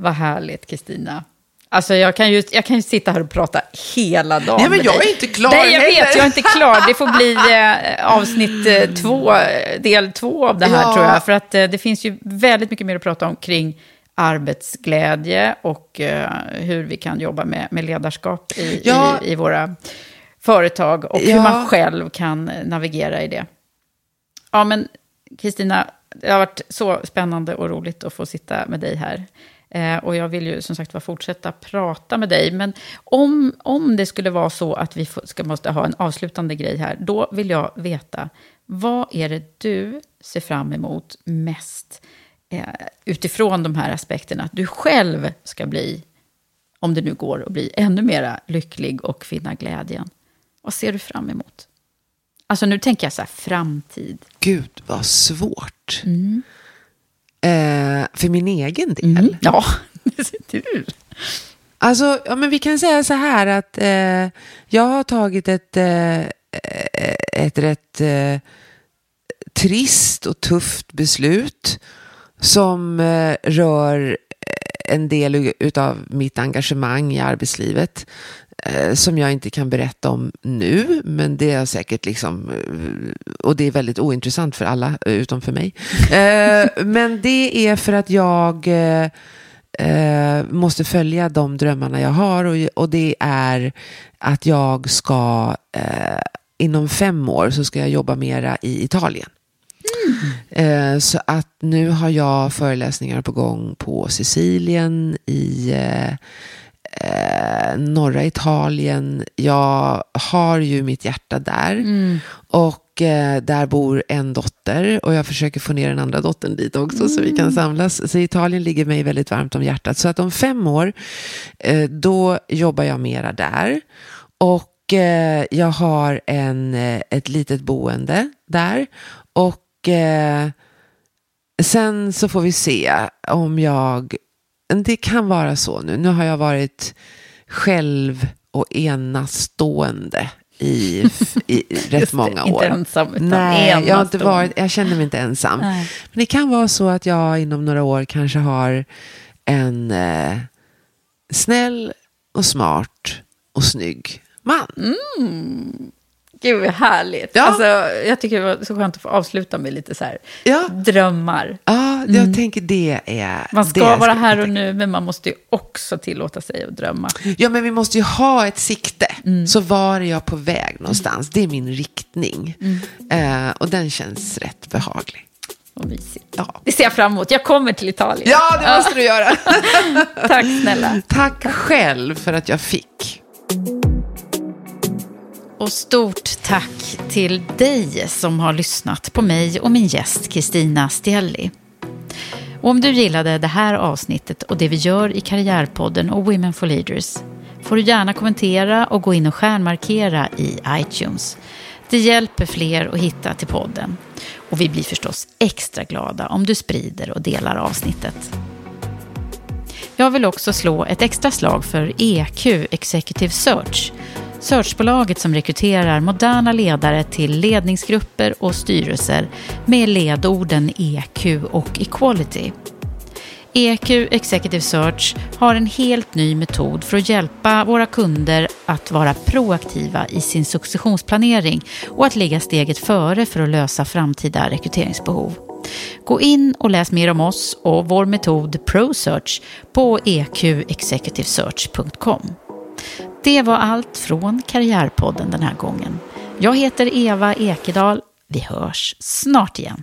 Vad härligt, Kristina. Alltså jag kan, ju, jag kan ju sitta här och prata hela dagen
Nej, men jag är inte klar
Nej, jag
heller.
vet, jag är inte klar. Det får bli eh, avsnitt eh, två, eh, del två av det här
Ja.
tror jag. För att eh, det finns ju väldigt mycket mer att prata om kring arbetsglädje och eh, hur vi kan jobba med, med ledarskap i,
Ja.
i, i våra företag och hur
Ja.
man själv kan navigera i det. Ja, men Kristina, det har varit så spännande och roligt att få sitta med dig här. Eh, och jag vill ju som sagt var fortsätta prata med dig. Men om, om det skulle vara så att vi ska, måste ha en avslutande grej här, då vill jag veta, vad är det du ser fram emot mest eh, utifrån de här aspekterna? Att du själv ska bli, om det nu går, att bli ännu mer lycklig och finna glädjen. Vad ser du fram emot? Alltså nu tänker jag så här, framtid.
Gud, vad svårt. Mm. Eh, för min egen del?
Mm. Ja, du.
Alltså, ja, men vi kan säga så här att eh, jag har tagit ett, eh, ett rätt eh, trist och tufft beslut som eh, rör en del av mitt engagemang i arbetslivet som jag inte kan berätta om nu, men det är säkert liksom, eh, och det är väldigt ointressant för alla utom för mig. men det är för att jag måste följa de drömmarna jag har och, det är att jag ska inom fem år så ska jag jobba mera i Italien. Mm. Så att nu har jag föreläsningar på gång på Sicilien, i eh, eh, norra Italien. Jag har ju mitt hjärta där. Mm. Och eh, där bor en dotter och jag försöker få ner den andra dottern dit också mm. så vi kan mm. samlas. Så Italien ligger mig väldigt varmt om hjärtat. Så att om fem år, eh, då jobbar jag mera där. Och eh, jag har en, ett litet boende där. Och eh, sen så får vi se om jag, det kan vara så nu, nu har jag varit själv och enastående i, i rätt många år.
Inte ensam, utan
Nej, jag, har inte varit, jag känner mig inte ensam. Nej. Men det kan vara så att jag inom några år kanske har en eh, snäll och smart och snygg man.
Mm. Gud vad härligt. Ja. Alltså, jag tycker det var så skönt att få avsluta med lite så här ja. drömmar.
Ja, jag mm. tänker det är...
Man ska vara här och nu, men man måste ju också tillåta sig att drömma.
Ja, men vi måste ju ha ett sikte. Mm. Så var är jag på väg någonstans? Det är min riktning. Mm. Uh, och den känns rätt behaglig.
Och mysigt. Ja. Det ser jag fram emot. Jag kommer till Italien.
Ja, det måste du göra.
Tack snälla.
Tack själv för att jag fick.
Och stort tack till dig som har lyssnat på mig och min gäst Kristina Stielli. Och om du gillade det här avsnittet och det vi gör i Karriärpodden och Women for Leaders får du gärna kommentera och gå in och stjärnmarkera i iTunes. Det hjälper fler att hitta till podden. Och vi blir förstås extra glada om du sprider och delar avsnittet. Jag vill också slå ett extra slag för EQ Executive Search Searchbolaget som rekryterar moderna ledare till ledningsgrupper och styrelser med ledorden EQ och Equality. EQ Executive Search har en helt ny metod för att hjälpa våra kunder att vara proaktiva i sin successionsplanering och att ligga steget före för att lösa framtida rekryteringsbehov. Gå in och läs mer om oss och vår metod ProSearch på eqexecutivesearch.com. Det var allt från Karriärpodden den här gången. Jag heter Eva Ekedal. Vi hörs snart igen.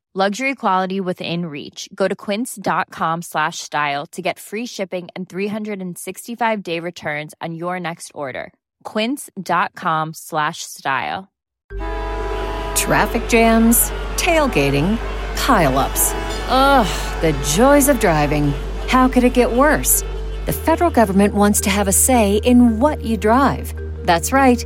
Luxury quality within reach. Go to quince.com slash style to get free shipping and 365 day returns on your next order. Quince.com slash style.
Traffic jams, tailgating, pileups. Ugh, the joys of driving. How could it get worse? The federal government wants to have a say in what you drive. That's right.